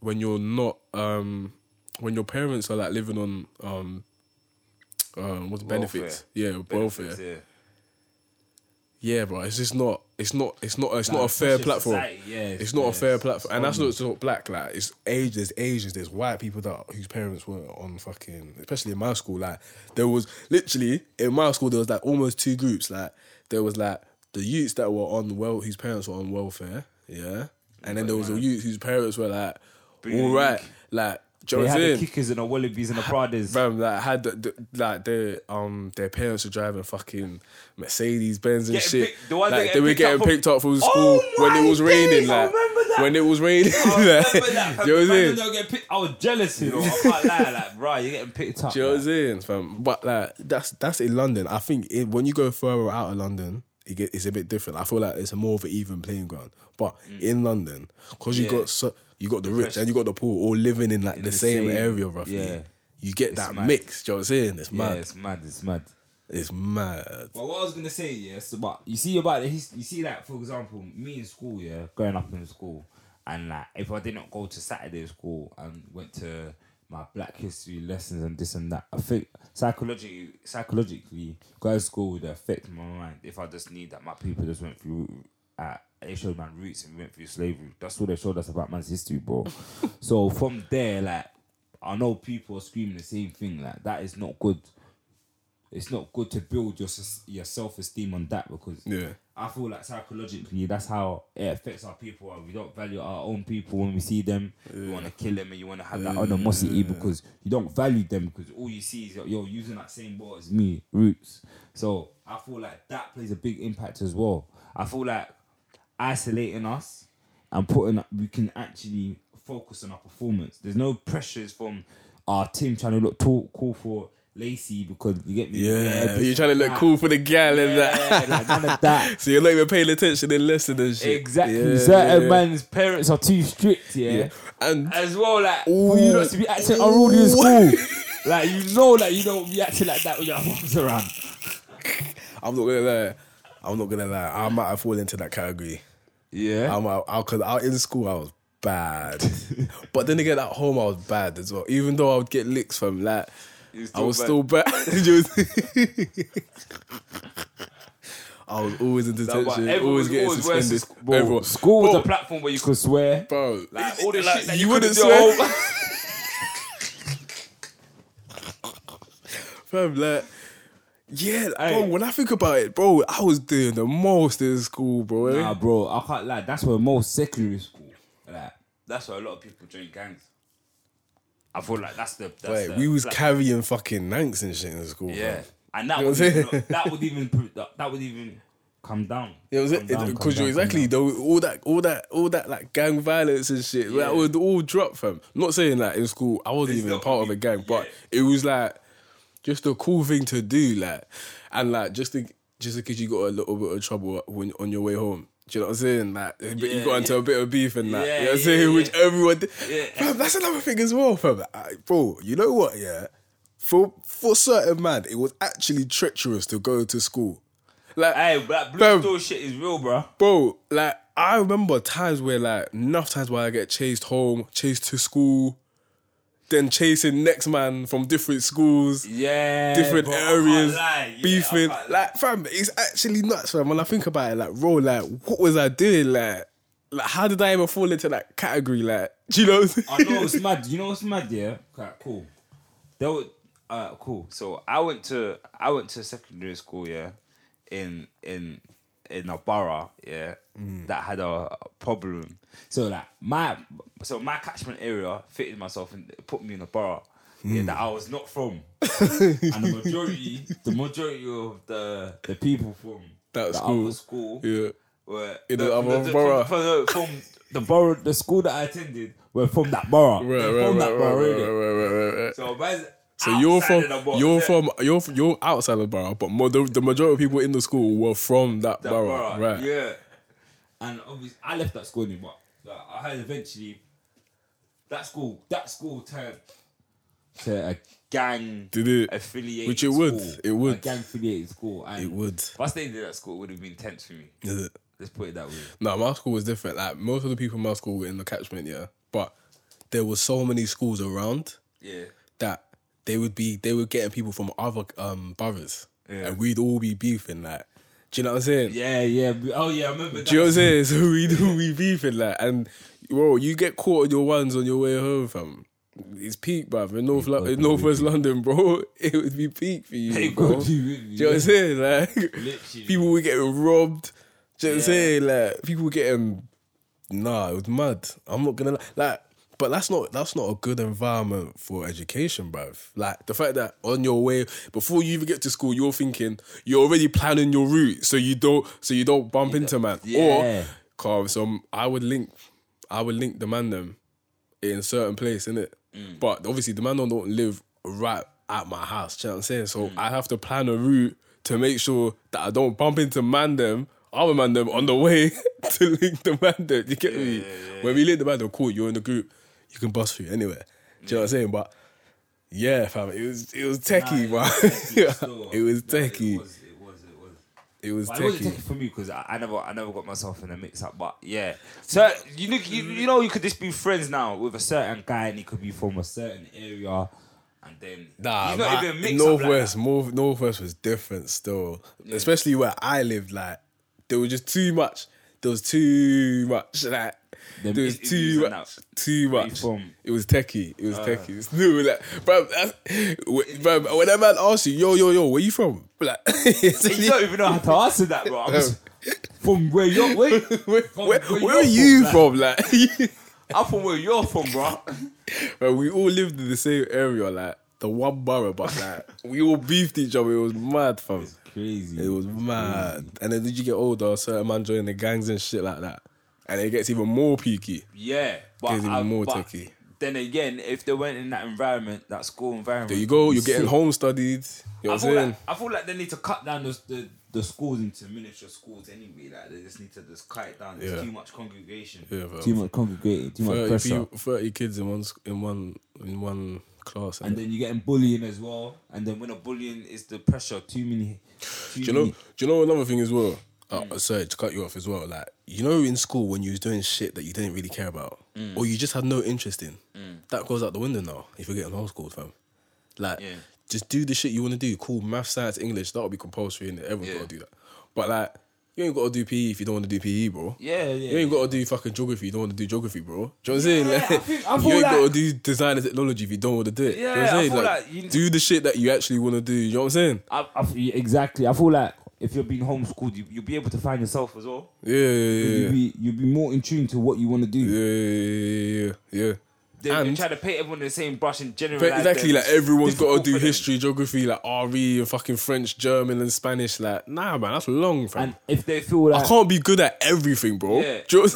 S1: when you're not um when your parents are like living on um um what's benefits? Yeah, welfare.
S2: Benefits, yeah.
S1: Yeah, bro. It's just not. It's not. It's not. It's
S2: Like,
S1: not a fair platform.
S2: society, yeah,
S1: it's,
S2: it's-
S1: not
S2: yeah,
S1: a fair platform, and that's
S2: it's
S1: not just black. Like it's age. There's Asians. There's white people that whose parents were on fucking. Especially in my school, like there was literally in my school there was like almost two groups. Like there was like the youths that were on well, whose parents were on welfare. Yeah, and then there was the youths whose parents were like
S2: Brilliant.
S1: all right. Like, do
S2: They had the kickers and the Wallabees and the Pradas.
S1: Fam, like had the, the, like their um their parents were driving fucking Mercedes Benz and
S2: Getting
S1: shit.
S2: picked- the ones that
S1: like
S2: get
S1: they were
S2: picked
S1: getting
S2: up from-
S1: picked up from
S2: Oh
S1: school when
S2: my
S1: it was raining.
S2: days, I
S1: Like
S2: remember that.
S1: when it was raining.
S2: I
S1: like,
S2: remember that.
S1: you know what I'm saying?
S2: picked- I was jealous, you know. I can't lie, like, bro, you're getting picked up.
S1: Do you know what I'm saying, fam? But like that's that's in London. I think it, when you go further out of London, it get, it's a bit different. I feel like it's a more of an even playing ground. But in London, because you
S2: Mm. Yeah.
S1: got so, you got the rich and you got the poor all living in like the,
S2: the
S1: same,
S2: same-
S1: area roughly.
S2: yeah.
S1: You get
S2: It's
S1: that
S2: mad.
S1: mix. Do you know what I'm saying? It's
S2: Yeah,
S1: mad.
S2: it's mad. It's mad.
S1: It's mad.
S2: But what I was gonna say, yeah, so but you see about the his, you see like for example, me in school, yeah, growing up in school, and like if I didn't go to Saturday school and went to my Black History lessons and this and that, I think psychologically, psychologically, going to school would affect my mind if I just need that my people just went through. Uh, they showed man roots and we went through slavery. That's what they showed us about man's history, bro. so from there, like, I know people are screaming the same thing. Like that is not good it's not good to build your your self esteem on that because
S1: Yeah.
S2: I feel like psychologically that's how it affects our people. We don't value our own people when we see them. You want to kill them and you want to have that animosity because you don't value them because all you see is you're using that same word as me, roots. So I feel like that plays a big impact as well. I feel like isolating us and putting we can actually focus on our performance. There's no pressures from our team trying to look cool for Lacey because you get me.
S1: Yeah, you're trying to look
S2: that.
S1: cool for the gal and
S2: Yeah,
S1: that.
S2: like none of that.
S1: so you're not even paying attention and shit.
S2: Exactly.
S1: Yeah,
S2: Certain
S1: yeah.
S2: man's parents are too strict, yeah.
S1: Yeah. And
S2: As well, like for you not to be acting unruly in school. like you know that you don't be acting like that with your mom's around.
S1: I'm not gonna lie. I'm not gonna lie. I might have fallen into that category.
S2: Yeah.
S1: I'm out because out in school I was bad, but then again at home I was bad as well. Even though I would get licks from like, I was
S2: bad.
S1: still bad. I was always in detention, always getting
S2: always
S1: suspended.
S2: sc- bro,
S1: Everyone.
S2: School was
S1: Bro,
S2: a platform where you could swear.
S1: bro.
S2: Like all the
S1: like,
S2: shit that
S1: you
S2: you,
S1: wouldn't swear.
S2: at home.
S1: Fam, like, yeah, bro. When I think about it, bro, I was doing the most in school, bro. eh?
S2: Nah, bro, I can't lie. That's where most secondary school, like, that's where a lot of people join gangs. I feel like that's the. That's
S1: Wait,
S2: the
S1: we was
S2: plat-
S1: carrying fucking nanks and shit in school.
S2: Yeah,
S1: fam.
S2: and that
S1: You know
S2: would
S1: what I'm
S2: even,
S1: saying?
S2: that would even pro- that, that would even come down.
S1: You know what I'm
S2: Come down, come
S1: Because you're
S2: come
S1: exactly
S2: down.
S1: though all that, all that, all that like gang violence and shit.
S2: Yeah.
S1: That would all drop from. Not saying that in school I wasn't
S2: It's
S1: even
S2: not
S1: part of a gang, but it was like just a cool thing to do, like, and like just to, just because you got a little bit of trouble when on your way home. Do you know what I'm saying? Like a bit- you got into
S2: yeah.
S1: a bit of beef and that.
S2: Yeah,
S1: you know what I'm saying?
S2: yeah.
S1: Which everyone did.
S2: Yeah.
S1: Fam, that's another thing as well, fam. Like, bro, you know what? Yeah, for for certain man, it was actually treacherous to go to school. Like,
S2: Hey, that blue
S1: Fam.
S2: store shit is real, bro.
S1: bro, like I remember times where like enough times where I get chased home, chased to school, then chasing next man from different schools,
S2: Yeah,
S1: different
S2: bro,
S1: areas.
S2: Yeah,
S1: beefing. Like, fam, it's actually nuts, fam. When I think about it, like, bro, like, what was I doing? Like, like, how did I even fall into that category? Like, do you know?
S2: I know it's mad. You know what's mad? Yeah, okay, cool. There were, uh, cool. So I went to I went to secondary school. Yeah, in in in a borough. Yeah, mm. that had a, a problem. So like my so my catchment area fitted myself and put me in a borough. Yeah, mm. that I was not from, and the majority, the majority of the the people from
S1: That
S2: the
S1: school.
S2: other school,
S1: Yeah.
S2: were
S1: In the
S2: the-
S1: other
S2: the-
S1: borough.
S2: From, from, from the borough, the school that I attended were from that borough.
S1: Right, right,
S2: from
S1: right,
S2: that
S1: right,
S2: borough,
S1: right, right, right, right, right.
S2: So, man's
S1: So you're from
S2: of the borough,
S1: you're from you're you're outside of the borough, but mo- the, the majority of people in the school were from that,
S2: that
S1: borough,
S2: borough,
S1: right?
S2: Yeah, and obviously I left that school, but like, I had eventually that school that school turned to a gang
S1: Did it?
S2: affiliated
S1: Which it would, it would.
S2: a gang affiliated school. And
S1: It would.
S2: If I stayed in that school, it would have been tense for me.
S1: Is it?
S2: Let's put it that way.
S1: No, my school was different. Like most of the people in my school were in the catchment, yeah. But there were so many schools around
S2: Yeah.
S1: that they would be they were getting people from other um boroughs,
S2: Yeah.
S1: and we'd all be beefing like. Do you know what I'm saying?
S2: Yeah, yeah. Oh yeah, I remember that.
S1: Do you know what I'm saying? So we do we beefing like, and bro, you get caught on your ones on your way home, fam. It's peak, bruv. In North Lo- in Northwest London, bro, it would be peak for you, bro. Do
S2: be,
S1: you know what I'm saying? Like,
S2: Literally.
S1: people were getting robbed. Do you know what I'm saying? Like, people were getting. Nah, it was mad. I'm not gonna li- like, but that's not that's not a good environment for education, bruv. Like the fact that on your way before you even get to school, you're thinking you're already planning your route, so you don't so you don't bump into man.
S2: Yeah.
S1: Or, carve some. I would link, I would link the man them in a certain place, innit?
S2: Mm.
S1: But obviously the man don't, don't live right at my house. You know what I'm saying? So
S2: Mm.
S1: I have to plan a route to make sure that I don't bump into man them, other man them on the way to link the man them. You get me? When we link the man them, cool, you're in the group, you can bust through anywhere. Do you know what I'm saying? But yeah, fam, it was it was techie,
S2: Nah,
S1: man.
S2: it was
S1: it techie.
S2: It was. It. It.
S1: It techie.
S2: techie for me because I, I never, I never got myself in a mix up. But yeah, mm. so you look, you, you know, you could just be friends now with a certain guy, and he could be from a certain area, and then
S1: Nah,
S2: you not
S1: my-
S2: even mix up like
S1: Northwest, more Northwest was different still, especially where I lived. Like there was just too much. There was too much. Like
S2: Them
S1: there was too much. Too much. It was techie. It was
S2: Ah.
S1: techie. It's new. Like, bro, bro, when that man asks you, yo, yo, yo, where you from? Like,
S2: You don't even know how to answer that, bro. Just, from where you're, where,
S1: where,
S2: from
S1: where,
S2: you're
S1: where are you from? Like,
S2: I'm from where you're from, bro.
S1: bro, we all lived in the same area, like the one borough, but like we all beefed each other. It was mad, fam.
S2: Crazy.
S1: It was mad. And then did you get older, certain man joining the gangs and shit like that. And it gets even more peaky.
S2: Yeah, but,
S1: Gets even
S2: I-
S1: more
S2: but
S1: techie.
S2: Then again, if they weren't in that environment, that school environment,
S1: There you go, you're getting home studied. You know
S2: I feel, like, I feel like they need to cut down the, the, the schools into miniature schools anyway. Like they just need to just cut it down. There's
S1: Yeah.
S2: too much congregation.
S1: Yeah, bro.
S2: too much congregating. Too much
S1: 30,
S2: pressure.
S1: people, 30 kids in one in one in one class.
S2: and
S1: innit?
S2: then you're getting bullying as well. And then when a bullying is the pressure, too many. Too
S1: do you know?
S2: many-
S1: Do you know another thing as well?
S2: Mm.
S1: Uh, sorry to cut you off as well. Like you know, in school when you was doing shit that you didn't really care about,
S2: Mm.
S1: or you just had no interest in, that goes out the window now. If you're getting homeschooled, fam. Like,
S2: Yeah.
S1: just do the shit you want to do. Cool, math, science, English. That'll be compulsory, and everyone's
S2: Yeah.
S1: got to do that. But like, you ain't got to do PE if you don't want to do PE, bro.
S2: Yeah, yeah.
S1: You ain't got to do fucking geography. if You don't want to do geography, bro. Do you know what I'm saying?
S2: Yeah,
S1: Like,
S2: I think- I
S1: you
S2: feel
S1: ain't got to do design and technology if you don't want to do it. You know what
S2: Yeah,
S1: I'm
S2: I
S1: saying?
S2: feel
S1: Like,
S2: like you-
S1: do the shit that you actually want to do. You know what I'm saying?
S2: I, I, exactly. I feel like if you're being homeschooled, you, you'll be able to find yourself as well.
S1: Yeah, yeah, yeah.
S2: You'll be you'll be more in tune to what you want to do.
S1: Yeah, yeah, yeah, yeah.
S2: They, they
S1: And-
S2: try to paint everyone in the same brush and
S1: But
S2: generalize.
S1: exactly, like everyone's got to do history, geography, like RE and fucking French, German, and Spanish. Like, nah, man, that's long, fam.
S2: And if they feel like
S1: I can't be good at everything, bro.
S2: Yeah.
S1: Do you know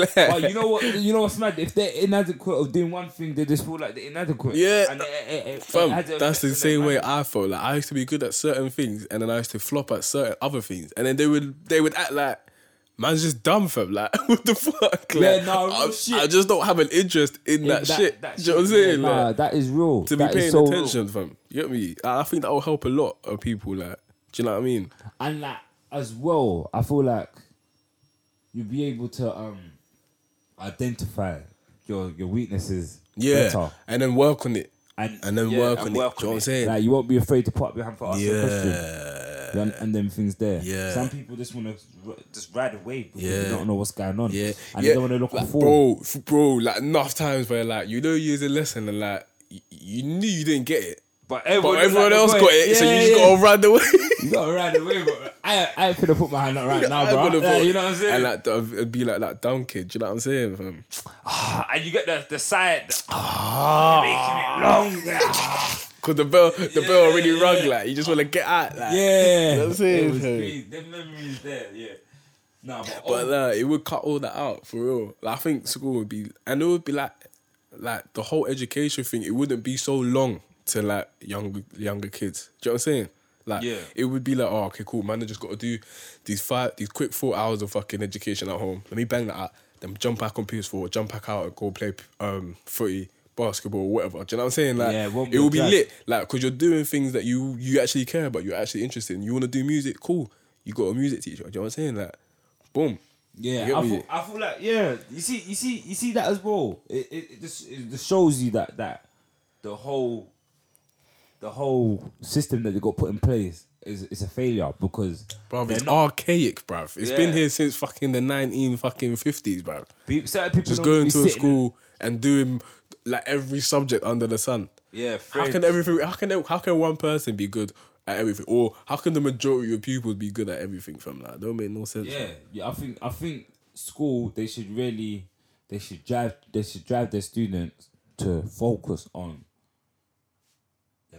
S1: what Like-
S2: you know what? You know what's mad? If they're inadequate of doing one thing, they just feel like they're inadequate.
S1: Yeah,
S2: and it, it, it,
S1: Fam, that's the same way. I felt. Like I used to be good at certain things, and then I used to flop at certain other things, and then they would they would act like man's just dumb, fam. Like what the fuck? Like,
S2: Yeah, no,
S1: I,
S2: shit.
S1: I just don't have an interest in,
S2: In
S1: that, shit.
S2: that
S1: Do you know what I'm saying?
S2: yeah, nah, that is real.
S1: to be paying
S2: so real.
S1: attention, fam. You get me? I I think that will help a lot of people. Like, do you know what I mean?
S2: and like as well, I feel like you'll be able to um identify your your weaknesses
S1: Yeah,
S2: better.
S1: and then work on it,
S2: And,
S1: and then
S2: yeah,
S1: work
S2: and
S1: on it.
S2: work
S1: Do you know what I'm saying?
S2: Like you won't be afraid to put up your hand for asking a question.
S1: yeah,
S2: And, and them things there.
S1: Yeah.
S2: Some people just want to just ride away because
S1: Yeah.
S2: they don't know what's going on.
S1: Yeah,
S2: And
S1: yeah.
S2: they don't want to look
S1: like,
S2: forward.
S1: bro, f- bro. Like enough times where like you know you use a lesson and like y- you knew you didn't get it,
S2: But
S1: but
S2: everyone,
S1: everyone else got it, so you just
S2: yeah.
S1: gotta run away.
S2: You gotta ride away, bro. I I ain't finna put my hand up right now, bro. you know what I'm saying?
S1: And like the- it'd be like that dumb kid. Do you know what I'm saying? Fam?
S2: and you get the the side
S1: Ah.
S2: making it long.
S1: Cause the bell, the bell already rung. Like you just want to get out. Like,
S2: Yeah,
S1: You know what I'm saying?
S2: It was
S1: fam?
S2: memories there, yeah. Nah, but,
S1: But
S2: oh,
S1: uh, it would cut all that out for real. Like, I think school would be, and it would be like, like the whole education thing. It wouldn't be so long to like younger younger kids. Do you know what I'm saying? Like,
S2: Yeah.
S1: it would be like, oh, okay, cool. Man, I just got to do these five, these quick four hours of fucking education at home. Let me bang that out. Then jump back on PS4, jump back out and go play um footy, basketball, whatever. Do you know what I'm saying? Like,
S2: Yeah, it won't be
S1: will lit. Like, because you're doing things that you you actually care about. You're actually interested in. You want to do music, cool. You got a music teacher. Do you know what I'm saying? Like, boom.
S2: Yeah, I feel, I feel like yeah. You see, you see, you see that as well. It it, it just it just shows you that that the whole the whole system that they got put in place is is a failure because
S1: Bruv, it's
S2: not-
S1: archaic, bruv. It's been here since fucking the nineteen fucking fifties, bruv.
S2: Pe- people
S1: Just going to a school and doing like every subject under the sun.
S2: Yeah,
S1: How can everything? How can how can one person be good at everything, or how can the majority of pupils be good at everything? From that, don't make no sense.
S2: Yeah, yeah. I think I think school they should really they should drive they should drive their students to focus on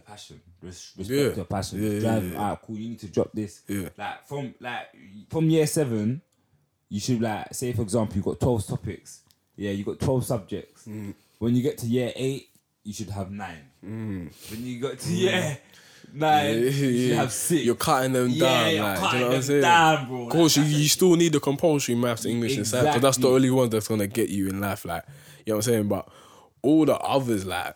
S2: passion. Res- respect
S1: Yeah.
S2: passion.
S1: Yeah, yeah,
S2: drive.
S1: yeah, yeah.
S2: Alright, cool. You need to drop this.
S1: Yeah.
S2: Like from like from year seven, you should like say for example you got twelve topics. Yeah, you got twelve subjects.
S1: Mm.
S2: When you get to year eight, you should have nine.
S1: Mm.
S2: When you got to year nine, you should have six.
S1: You're cutting them
S2: Yeah,
S1: down,
S2: you're
S1: like, do you
S2: cutting
S1: know what I'm
S2: them
S1: saying?
S2: down, bro.
S1: Of course, you,
S2: Like,
S1: you still need the compulsory maths, English, and science, because that's the only one that's gonna get you in life. Like, you know what I'm saying? But all the others, like,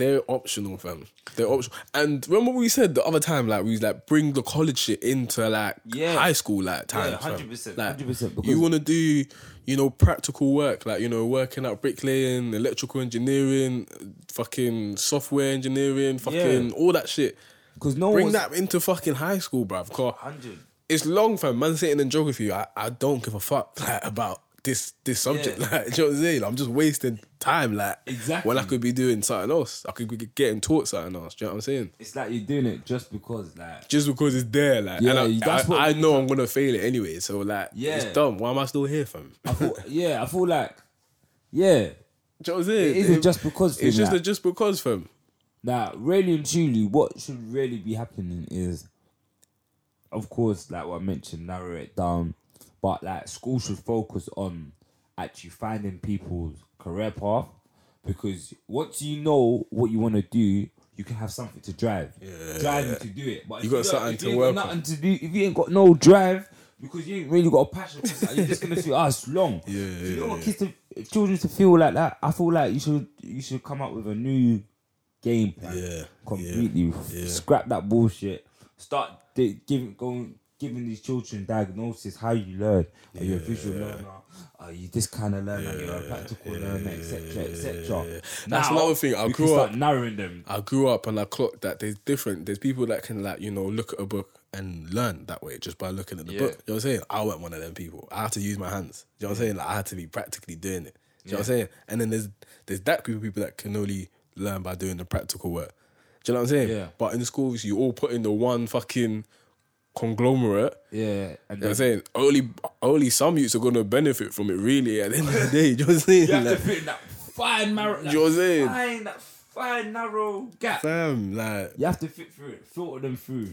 S1: they're optional, fam. They're optional. And remember what we said the other time, like, we was like bring the college shit into like
S2: Yeah.
S1: high school, like times. fam.
S2: 100%,
S1: Like,
S2: 100%, because-
S1: you want to do, you know, practical work, like you know, working out bricklaying, electrical engineering, fucking software engineering, fucking
S2: Yeah.
S1: all that shit.
S2: Because no
S1: bring that into fucking high school, bruv.
S2: Hundred.
S1: It's long, fam. Man sitting in geography, I, I don't give a fuck like, about this this subject.
S2: Yeah.
S1: Like, do you know what I'm saying? I'm just wasting time, like
S2: Exactly.
S1: when I could be doing something else. I could be getting taught something else. Do you know what I'm saying?
S2: It's like you're doing it just because, like,
S1: Just because it's there, like,
S2: Yeah,
S1: and I,
S2: that's
S1: I, I know I'm gonna fail it anyway. So like,
S2: Yeah.
S1: it's dumb. Why am I still here, fam?
S2: I feel, yeah, I feel like, yeah,
S1: Do you know what I'm saying?
S2: it isn't just because.
S1: It's
S2: thing,
S1: just
S2: like,
S1: a just because, fam.
S2: Now, really and truly, what should really be happening is, of course, like what I mentioned, narrow it down, but like school should focus on actually finding people's career path because once you know what you want to do, you can have something to drive, drive you to do it. But
S1: You got something to work
S2: got
S1: on.
S2: nothing to do. If you ain't got no drive. Because you ain't really got a passion you're just gonna feel, us it's long.
S1: Yeah,
S2: So you
S1: yeah,
S2: don't want kids to, children to feel like that. I feel like you should, you should come up with a new game plan
S1: Yeah,
S2: completely.
S1: yeah.
S2: Scrap that bullshit. Start giving going giving these children diagnosis how you learn. Are you a visual learner? Are you this kind of learner? You're a practical learner, etc., etc.
S1: That's another thing. I grew
S2: start
S1: up
S2: narrowing them.
S1: I grew up and I clocked that there's different. There's people that can like you know look at a book and learn that way just by looking at the
S2: Yeah.
S1: book. You know what I'm saying? I wasn't one of them people. I had to use my hands. You know what I'm saying? Like I had to be practically doing it. You know what I'm saying? And then there's there's that group of people that can only learn by doing the practical work. Do you know what I'm saying?
S2: Yeah.
S1: But in the schools, you all put in the one fucking conglomerate.
S2: Yeah, and
S1: You know what I'm saying? Only only some youths are gonna benefit from it really at the end of the day. You know what I'm saying?
S2: you have to fit in that fine narrow.
S1: You know what I'm saying?
S2: Fine, that fine narrow gap.
S1: fam, like
S2: You have to fit through it, filter them through.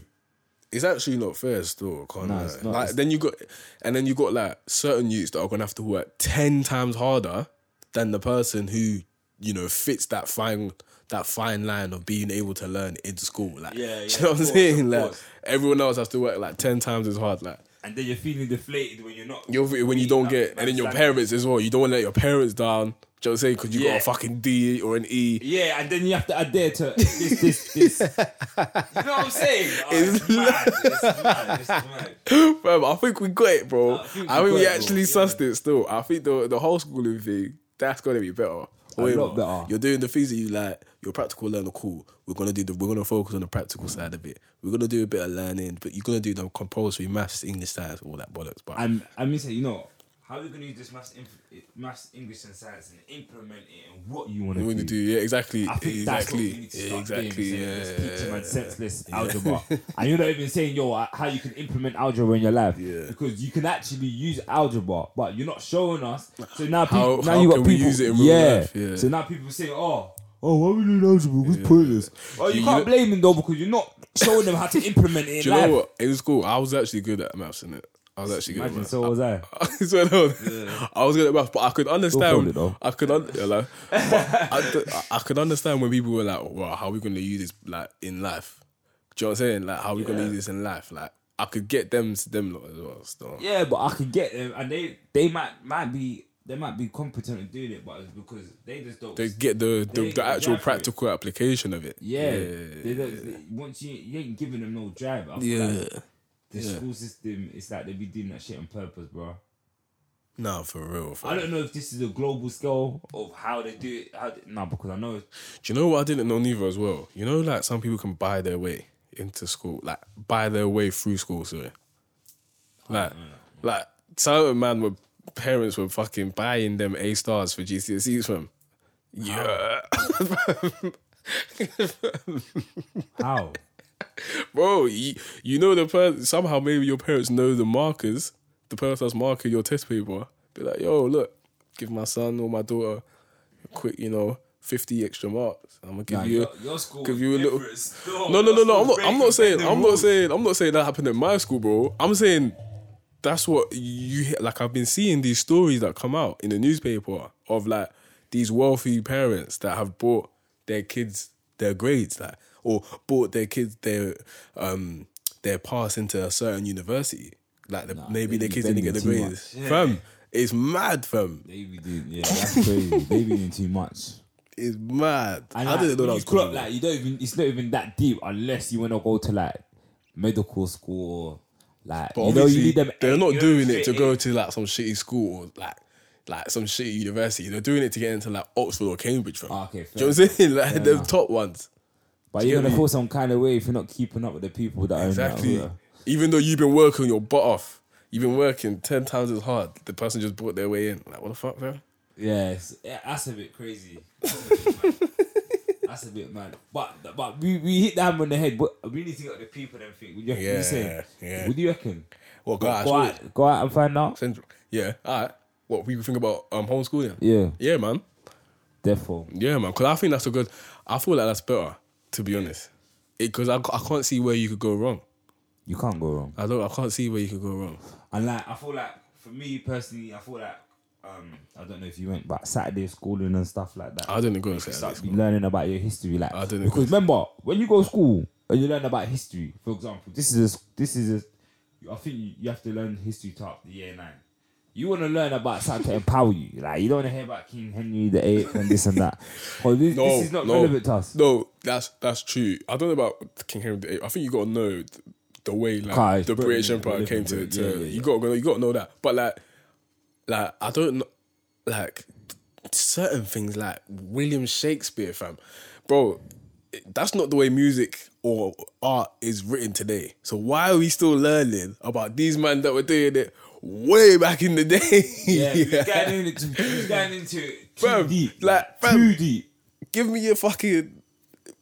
S1: it's actually not fair still. Can't
S2: No, it's not.
S1: Like
S2: It's-
S1: then you got, and then you got like certain youths that are gonna have to work ten times harder than the person who you know fits that fine that fine line of being able to learn in school. Like,
S2: Yeah, yeah,
S1: you know what I'm saying? Like
S2: course.
S1: Everyone else has to work like ten times as hard. Like
S2: And then you're feeling deflated when you're not.
S1: you're when you don't get, and then your parents as well. You don't want to let your parents down. Do you know what I'm saying? Because you got a fucking D or an E.
S2: Yeah, and then you have to adhere to this, this, this. you know what I'm saying? Oh, it's,
S1: It's
S2: mad. It's mad. It's mad.
S1: Fam, I think we got it, bro.
S2: I think
S1: I
S2: we
S1: think we
S2: got it,
S1: actually
S2: bro.
S1: sussed it still. I think the the whole schooling thing, that's gonna be better. Way
S2: lot better.
S1: You're doing the things that you like, you're a practical learner, cool. We're gonna do the we're gonna focus on the practical side of it. We're gonna do a bit of learning, but you're gonna do the compulsory maths, English, science, all that bollocks. But
S2: I'm, I mean, say, you know, how are we gonna use this maths, inf- maths, English, and science and implement it in what you want to do?
S1: do yeah, exactly.
S2: I think that's what
S1: exactly.
S2: need to
S1: Yeah, exactly.
S2: doing.
S1: Yeah,
S2: Yeah, Just teach
S1: yeah,
S2: senseless algebra, and you're not even saying yo uh, how you can implement algebra in your life.
S1: Yeah.
S2: because you can actually use algebra, but you're not showing us. So now,
S1: How-
S2: people, now
S1: how
S2: you got people.
S1: use it in real
S2: yeah.
S1: life? Yeah.
S2: So now people say, oh. Oh, why we doing algebra? It's pointless. Oh, you,
S1: You-
S2: can't
S1: you-
S2: blame them though because you're not showing them how to implement it in
S1: Do you
S2: life.
S1: know what? In school, I was actually good at maths, in it. I was actually good
S2: Imagine,
S1: at maths.
S2: so was I.
S1: so no, I was good at maths, but I could understand.
S2: though.
S1: I could, un- yeah, like, but I, d- I could understand when people were like, "Well, how are we going to use this like in life?" Do you know what I'm saying? Like, how are we going to use this in life? Like, I could get them to them lot as well. Still.
S2: Yeah, but I could get them, and they they might might be they might be competent at doing it, but it's because they just don't.
S1: They get the the,
S2: They
S1: the actual
S2: got drive for it.
S1: practical application of it.
S2: yeah, They don't, they- once you you ain't giving them no drive. I feel
S1: Yeah.
S2: like the
S1: Yeah.
S2: school system is like they be doing that shit on purpose, bro.
S1: No, for real. For
S2: I don't know if this is a global scale of how they do it. How they, no, because I know
S1: Do you know what I didn't know neither as well? You know, like some people can buy their way into school, like buy their way through school. Sorry, like, mm. like some man with parents were fucking buying them A stars for GCSEs from. Yeah,
S2: how.
S1: bro. You, you know the person. Somehow, maybe your parents know the markers. The person that's marking your test paper. Be like, yo, look, give my son or my daughter a quick, you know, fifty extra marks. I'm gonna give
S2: Nah,
S1: you,
S2: your- your school
S1: give you a little.
S2: still.
S1: No, no, no, no. I'm not. I'm not saying. I'm not saying. I'm not saying that happened in my school, bro. I'm saying that's what you like. I've been seeing these stories that come out in the newspaper of like these wealthy parents that have bought their kids their grades, like or bought their kids their um their pass into a certain university. Like the, maybe
S2: they
S1: their kids didn't get the grades.
S2: Yeah.
S1: Fam, it's mad, fam.
S2: They be doing, yeah, that's crazy. they be doing too much.
S1: It's mad.
S2: And
S1: I
S2: like,
S1: didn't know that was cool.
S2: like you don't even. It's not even that deep unless you want to go to like medical school or like
S1: But
S2: you know you need them.
S1: they're not doing it to go to like some shitty school or like like some shitty university. They're doing it to get into like Oxford or Cambridge. Fam.
S2: Ah, okay,
S1: Do you know what I'm saying? Like
S2: fair
S1: the top ones.
S2: But
S1: you
S2: you're gonna feel some kind of way if you're not keeping up with the people that
S1: Exactly.
S2: are in that.
S1: Even though you've been working your butt off, you've been working ten times as hard. The person just brought their way in. Like what the fuck, fam?
S2: Yes, yeah, that's a bit crazy. That's a bit mad. That's a bit mad. But but we, we hit the hammer on the head. But we need to get the people and think. What do you, what
S1: Yeah,
S2: you saying?
S1: yeah.
S2: What do you reckon?
S1: Well, go
S2: go,
S1: out,
S2: go, out, go out and find out.
S1: Central. Yeah. All right. What people think about um homeschooling?
S2: Yeah,
S1: Yeah, man.
S2: therefore.
S1: Yeah, man. Because I think that's a good. I feel like that's better. To be honest, because I, I can't see where you could go wrong.
S2: You can't go wrong.
S1: I don't. I can't see where you could go wrong.
S2: And like I feel like for me personally, I feel like um I don't know if you went, but Saturday schooling and stuff like that.
S1: I didn't go to Saturday school.
S2: learning about your history, like
S1: I didn't
S2: because remember when you go to school and you learn about history. For example, this is a, this is a, I think you, you have to learn history to up the year nine. You want to learn about something to empower you. Like you don't want to hear about King Henry the Eighth and this and that. Well, this,
S1: No,
S2: this is not
S1: no,
S2: relevant to us.
S1: No, that's that's true. I don't know about King Henry VIII. I think you got to know the way like
S2: Kai,
S1: the British Empire came to. To
S2: yeah, yeah,
S1: You
S2: yeah.
S1: got to you got to know that. But like, like I don't know, like certain things like William Shakespeare, fam, bro. That's not the way music or art is written today. So why are we still learning about these men that were doing it way back in the day?
S2: Yeah, we're getting into we're getting into it too
S1: Fam,
S2: deep,
S1: like, fam,
S2: too deep.
S1: give me a fucking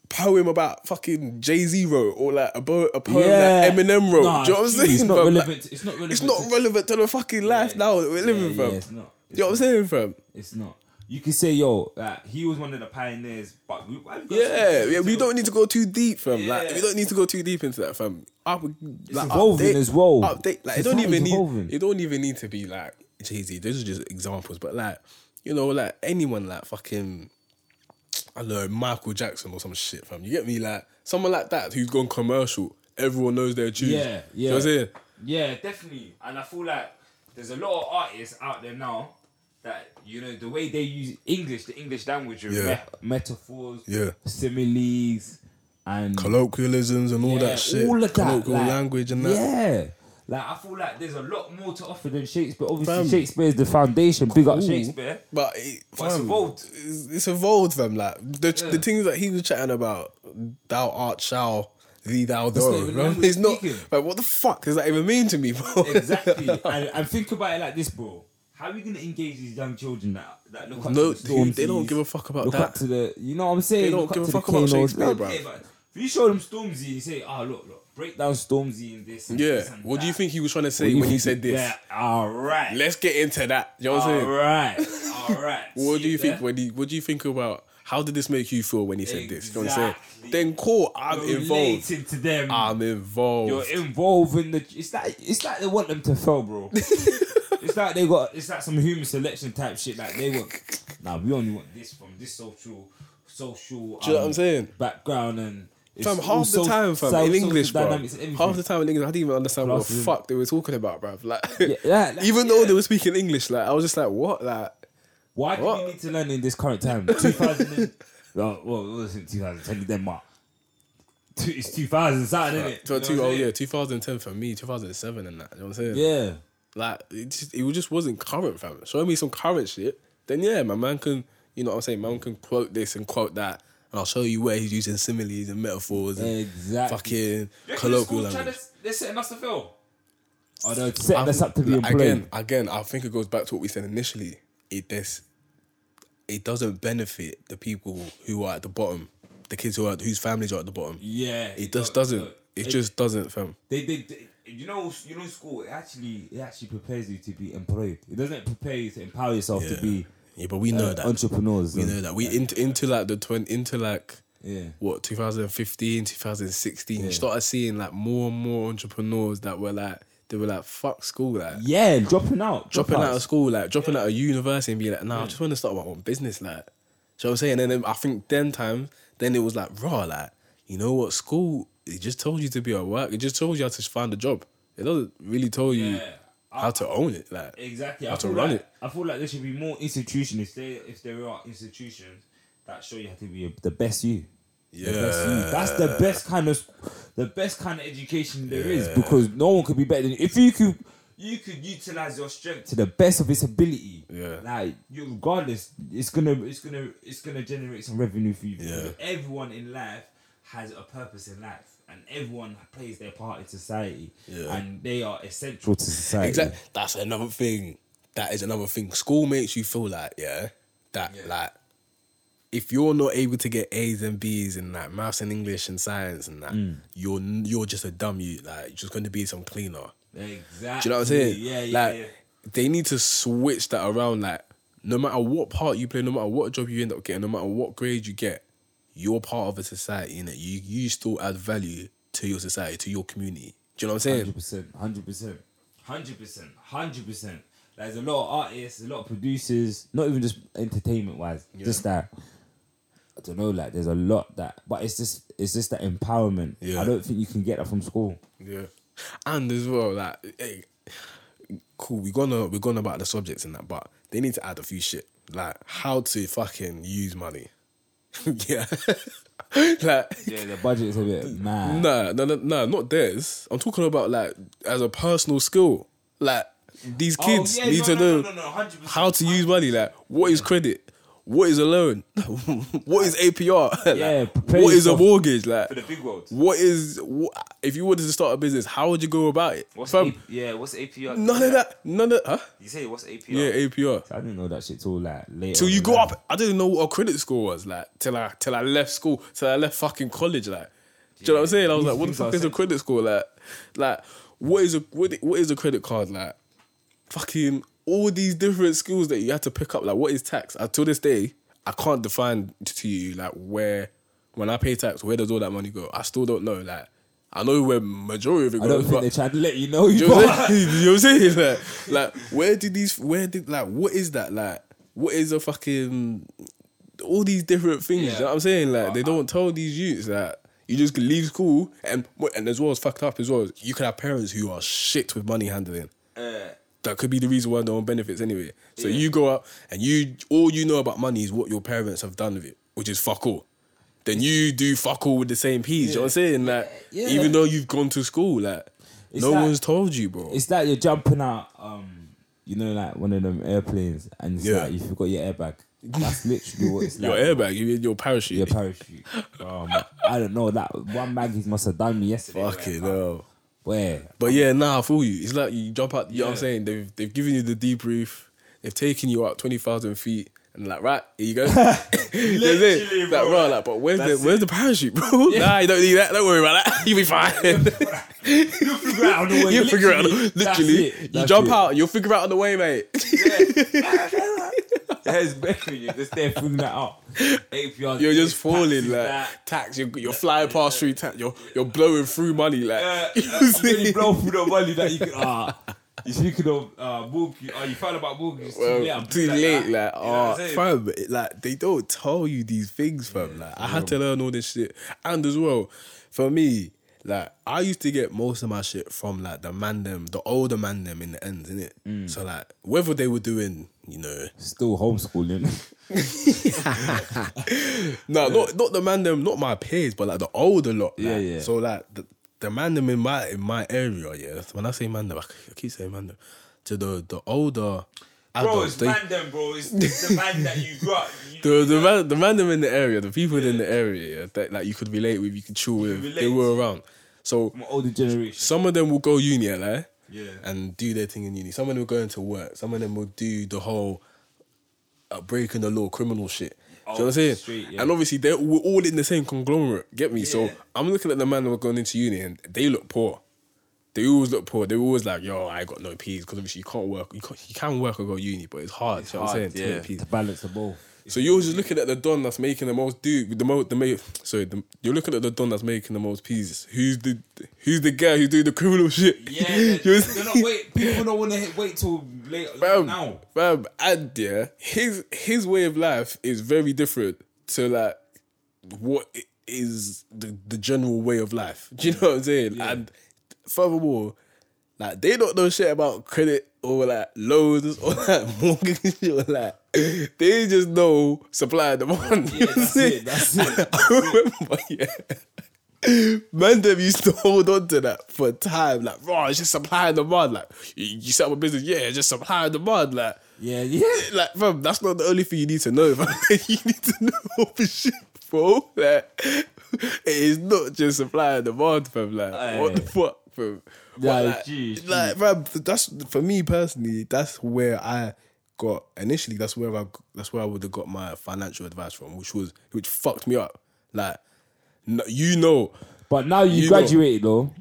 S1: poem about fucking Jay Z wrote or like a, bo- a poem
S2: Yeah.
S1: that Eminem wrote.
S2: Nah,
S1: Do you know what I'm
S2: it's
S1: saying?
S2: It's not
S1: fam?
S2: relevant
S1: Like,
S2: to- it's not relevant
S1: It's not
S2: to-
S1: relevant to the fucking life now that we're living,
S2: yeah,
S1: fam.
S2: yeah, it's not.
S1: you know what I'm saying, fam?
S2: It's not. You can say, yo, like, he was one of the pioneers, but we, why we got
S1: Yeah,
S2: to-
S1: yeah, we don't need to go too deep, fam. Like,
S2: Yeah.
S1: we don't need to go too deep into that, fam. Up, like,
S2: evolving
S1: update-
S2: as well.
S1: Update, like, it don't even need.
S2: evolving.
S1: It don't even need to be like Jay Z. Those are just examples, but like, you know, like anyone, like fucking, I don't know, Michael Jackson or some shit, fam. You get me, like someone like that who's gone commercial. Everyone knows their tunes.
S2: Yeah,
S1: You
S2: yeah.
S1: know what I'm saying?
S2: Yeah, definitely. And I feel like there's a lot of artists out there now that, you know, the way they use English, the English language,
S1: Yeah.
S2: me- metaphors,
S1: Yeah.
S2: similes, and
S1: Colloquialisms and all
S2: Yeah,
S1: that shit.
S2: all of that,
S1: Colloquial
S2: like,
S1: language and that.
S2: Yeah. Like I feel like there's a lot more to offer than Shakespeare. Obviously,
S1: Fam.
S2: Shakespeare is the foundation. Big up Shakespeare.
S1: But, it,
S2: But it's evolved.
S1: It's, it's evolved, fam. Like the,
S2: Yeah.
S1: the things that he was chatting about, thou art shall, thee thou
S2: That's not
S1: do. bro. It's not.
S2: speaking.
S1: Like, what the fuck does that even mean to me, bro?
S2: Exactly. and, and think about it like this, bro. How are you gonna engage these young children that that look up
S1: No,
S2: to the
S1: dude, they don't give a fuck about
S2: look
S1: that.
S2: up to the, you know what I'm saying?
S1: They don't
S2: Look
S1: give a fuck about Shakespeare,
S2: yeah, but If you show them Stormzy and you say, "Ah, look, look, break down Stormzy in this," and
S1: Yeah.
S2: this and
S1: What do you think he was trying to say when he said this?
S2: Yeah, all right.
S1: Let's get into that. You know what I'm saying?
S2: All right, all right.
S1: What
S2: See
S1: do you think
S2: there?
S1: when he? What do you think about? How did this make you feel when he said this? You know what I'm saying? Then cool, I'm
S2: You're
S1: involved.
S2: to them.
S1: I'm involved.
S2: You're involved in the. It's like it's like they want them to fail, bro. it's like they got. It's like some human selection type shit. Like they want. Nah, we only want this from this social, social.
S1: Do you know what I'm
S2: um,
S1: saying?
S2: Background and.
S1: Fam, half the time, fam, in English, bro.
S2: dynamics and everything.
S1: Half the time in English, I didn't even understand what the fuck they were talking about, bro. Like,
S2: yeah, like,
S1: even though they were speaking English, like I was just like, what? Like,
S2: Why do we need to learn in this current time? 2000. well, well, it wasn't 2010 in Denmark. Two- It's 2000 something, isn't it?
S1: so
S2: You know
S1: oh yeah, 2010 for me, 2007 and that. You know what I'm saying?
S2: Yeah.
S1: Like it just it just wasn't current, fam. Show me some current shit, then yeah, my man can you know what I'm saying, My man can quote this and quote that. And I'll show you where he's using similes and metaphors and
S2: Exactly.
S1: fucking
S2: You
S1: colloquial
S2: reckon the school trying
S1: language.
S2: to- They're setting us to fail. Oh no, setting us up to be
S1: Like,
S2: employed.
S1: again, again, I think it goes back to what we said initially. It this, it doesn't benefit the people who are at the bottom, the kids who are whose families are at the bottom.
S2: Yeah,
S1: it just doesn't. It,
S2: it-
S1: just doesn't, fam.
S2: They, they, they, you know, you know, school it actually, it actually prepares you to be employed. It doesn't prepare you to empower yourself to be.
S1: Yeah, but we know
S2: uh,
S1: that
S2: entrepreneurs.
S1: We know that we into into like the twen into like
S2: Yeah.
S1: what 2015, 2016.
S2: Yeah.
S1: You started seeing like more and more entrepreneurs that were like they were like fuck school like
S2: Yeah, dropping out,
S1: dropping out of school like dropping out of university and be like nah I just want to start my own business like. So I'm saying and then I think then times then it was like raw like you know what school it just told you to be at work it just told you how to find a job it doesn't really tell you
S2: Yeah.
S1: how to own it like
S2: Exactly.
S1: how
S2: I
S1: to run
S2: like,
S1: it.
S2: I feel like there should be more institutions. If there, if there are institutions that show you how to be the best you. The best you. That's the best kind of the best kind of education there is because no one could be better than you. If you could you could utilize your strength to the best of its ability.
S1: Yeah.
S2: Like you regardless, it's gonna it's gonna it's gonna generate some revenue for you. because Everyone in life has a purpose in life. And everyone plays their part in society,
S1: Yeah.
S2: and they are essential to society.
S1: Exactly. That's another thing. That is another thing. School makes you feel like, yeah, that like if you're not able to get A's and B's in like maths and English and science and that,
S2: Mm.
S1: you're you're just a dumb you. Like you're just gonna be some cleaner.
S2: Exactly.
S1: Do you know what I'm saying?
S2: Yeah, yeah,
S1: like
S2: yeah.
S1: they need to switch that around. Like no matter what part you play, no matter what job you end up getting, no matter what grade you get, you're part of a society. And you you still add value to your society, to your community. Do you know what I'm saying?
S2: Hundred percent, hundred percent, hundred percent, hundred percent. There's a lot of artists, a lot of producers, not even just entertainment wise, just that. I don't know, like there's a lot that, but it's just it's just that empowerment.
S1: Yeah.
S2: I don't think you can get that from school.
S1: Yeah, and as well, like, hey, cool. We're gonna we're gonna about the subjects and that, but they need to add a few shit like how to fucking use money. yeah, like
S2: Yeah, the budget is a bit mad.
S1: nah, no, no, no, not theirs. I'm talking about like as a personal skill. Like these
S2: Oh,
S1: kids
S2: yeah,
S1: need
S2: no,
S1: to
S2: no,
S1: know
S2: no, no, no,
S1: how to use money. Like what is credit? What is a loan? what is APR? Like,
S2: Yeah,
S1: what is a mortgage? Like
S2: for the big world.
S1: What is what, if you wanted to start a business? How would you go about it?
S3: What's
S1: Fam,
S3: A- yeah? What's APR?
S1: None of that. None of huh?
S3: You say what's APR?
S1: Yeah, APR.
S2: I didn't know that shit till like later.
S1: Till you go up, I didn't know what a credit score was like till I till I left school, till I left fucking college. Like, do you know what I'm saying? I was
S2: These
S1: like, what the fuck is a credit score? Like, like what is a what, what is a credit card? Like, fucking all these different skills that you had to pick up. Like, what is tax? Uh, till this day, I can't define to you like where when I pay tax, where does all that money go? I still don't know. Like, I know where majority of it
S2: I
S1: goes.
S2: don't think
S1: but-
S2: they tried to let you know.
S1: you
S2: You
S1: know what I'm saying? you know what I'm saying? Like, like, where did these? Where did like? What is that? Like, what is a fucking? All these different things. You know what I'm saying? Like, they don't tell these youths that you just leave school and and as well as fucked up as well. As you can have parents who are shit with money handling. That could be the reason why no one benefits anyway. So you go out and you all you know about money is what your parents have done with it, which is fuck all. Then you do fuck all with the same piece. You know what I'm saying? Like,
S2: Yeah.
S1: even though you've gone to school, like,
S2: It's
S1: no
S2: like-
S1: one's told you, bro.
S2: It's like you're jumping out, um, you know, like one of them airplanes, and it's
S1: Yeah.
S2: like you forgot your airbag. That's literally what it's
S1: Your
S2: like.
S1: airbag, you in your parachute.
S2: Your parachute. Um, I don't know that one Maggie's must have done me yesterday.
S1: Fucking hell.
S2: Where?
S1: But yeah, nah, I feel you. It's like you jump out. You know what I'm saying? They've they've given you the debrief. They've taken you out twenty thousand feet, and like, right, here you go. Literally, like,
S2: bro.
S1: bro, like, but where's the
S2: That's
S1: where's the parachute, bro? Nah, you don't need that. Don't worry about that. You'll be fine.
S2: You'll figure it out on the way.
S1: You'll figure it out.
S2: Literally, that's
S1: Literally,
S2: it,
S1: you jump
S2: it.
S1: out. You'll figure it out on the way, mate.
S2: There's better you just there figuring that out. APR,
S1: You're just falling like
S2: that.
S1: tax. You're, you're flying past through tax. You're you're blowing through money like.
S2: Uh,
S1: you
S2: uh, you blow through the money that you can. Ah, you speaking of uh, mortgage? Oh, you found about mortgage? Too
S1: Well,
S2: late. I'm
S1: too
S2: like
S1: late, like,
S2: You know
S1: oh,
S2: saying?
S1: fam, like they don't tell you these things, fam. Like, I had to learn all this shit, and as well, for me, like, I used to get most of my shit from like the man them, the older man them in the ends, innit?
S2: Mm.
S1: So like, whether they were doing, you know,
S2: Still homeschooling.
S1: no, not not the man them, not my peers, but like the older lot.
S2: Yeah,
S1: like,
S2: yeah.
S1: So like the the man them in my in my area, yeah. When I say man them, I keep saying man them. to the the older
S2: Bro,
S1: adults.
S2: it's
S1: they-
S2: man them, bro. It's, it's the man that you grew up. You,
S1: the the man the man them in the area, the people in the area yeah, that like you could relate with, you could chill with,
S2: relate
S1: they were around. So
S2: from older generation.
S1: some of them will go uni, like,
S2: Yeah.
S1: and do their thing in uni. Some of them will go into work. Some of them will do the whole uh, breaking the law, criminal shit. Do you know what I'm saying?
S2: straight, yeah.
S1: And obviously they're we're all in the same conglomerate. Get me? So I'm looking at the man that were going into uni, and they look poor. They always look poor. They were always like, "Yo, I got no peas," because obviously you can't work. You, can't, you can work or go uni, but it's hard. you know what I'm saying?
S2: hard,
S1: to
S2: yeah.
S1: peas.
S2: To balance the both.
S1: So you're just looking at the don that's making the most dude the most the ma- sorry the, you're looking at the don that's making the most pieces. Who's the who's the guy who's doing the criminal shit?
S2: Yeah, they're, they're not wait. People don't want to wait till later
S1: Fam,
S2: now.
S1: fam, and yeah, his his way of life is very different to like what is the the general way of life. Do you know what I'm saying? And furthermore, like they don't know shit about credit or like loans or like mortgage or like they just know supply and demand.
S2: Yeah, that's it. That's it.
S1: I remember, yeah. Man, them used to hold on to that for time. Like, bro, it's just supply and demand. Like, you, set up a business, yeah, just supply and demand. Like,
S2: Yeah, yeah.
S1: like, fam, that's not the only thing you need to know. Fam. you need to know all the shit, bro. Like, it is not just supply and demand, fam. Like, what the fuck, fam?
S2: Yeah,
S1: like,
S2: geez,
S1: like, fam, that's for me personally. That's where I got initially. That's where I. That's where I would have got my financial advice from, which was which fucked me up. Like, no, you know.
S2: But now you,
S1: You know-
S2: graduated though.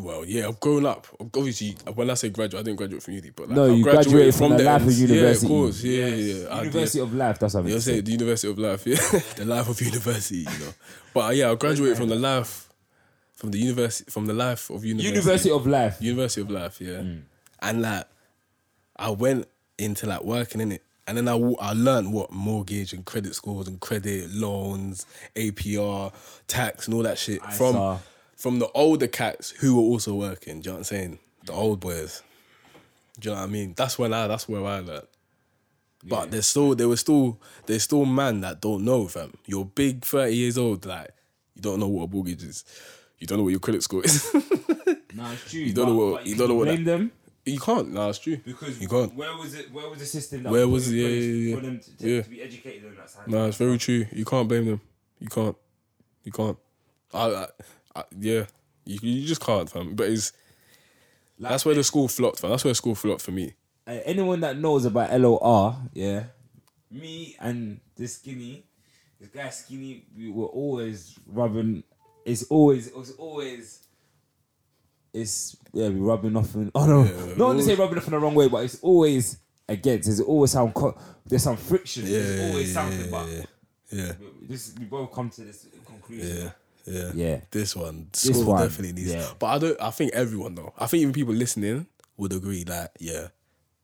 S1: Well, yeah, I've grown up. Obviously, when I say graduate, I didn't graduate from uni, but like,
S2: No,
S1: I've
S2: you graduated from the life of university.
S1: Yeah, of course. Yeah, yeah. yeah. I did.
S2: University of Life. That's what I'm
S1: You know,
S2: saying.
S1: the University of Life, yeah, the life of university, you know. But uh, yeah, I graduated from the life, from the university, from the life of university.
S2: University of Life.
S1: University of Life, yeah. And like, I went into like working in it, and then I, I learned what mortgage and credit scores and credit loans, APR, tax, and all that shit from
S2: ISA.
S1: from the older cats who were also working. Do you know what I'm saying? The old boys. Do you know what I mean? That's when I. That's where I learned. But there's still there was still there's still man that don't know, fam. You're big, thirty years old, like you don't know what a mortgage is. You don't know what your credit score is.
S2: Nah, it's true.
S1: You don't know what-
S2: but
S1: you don't know what
S2: Blame
S1: that-
S2: them
S1: you can't. No, it's true.
S2: because
S1: you can't.
S2: Where was it? Where was the system? That
S1: Where
S2: was
S1: was
S2: put
S1: yeah, yeah, yeah.
S2: for them to, to,
S1: yeah.
S2: to be educated on that side?
S1: No, it's very true. You can't blame them. You can't. You can't. I, I, I yeah. You, you just can't, fam. But it's
S2: Like,
S1: that's where the school flopped, fam. That's where the school flopped for me.
S2: uh, anyone that knows about LOR, yeah, me and this skinny, this guy skinny, we were always rubbing. It's always, it was always, it's yeah, we rubbing off. In, oh no,
S1: Yeah,
S2: not to say rubbing off in the wrong way, but it's always against. There's always some co- there's some friction.
S1: Yeah,
S2: there's always
S1: yeah,
S2: something,
S1: yeah,
S2: but
S1: yeah. Yeah.
S2: this we both come to this conclusion.
S1: Yeah. Yeah.
S2: Yeah.
S1: This one.
S2: This
S1: School
S2: one,
S1: definitely needs
S2: yeah.
S1: But I don't I think everyone though. I think even people listening would agree that yeah,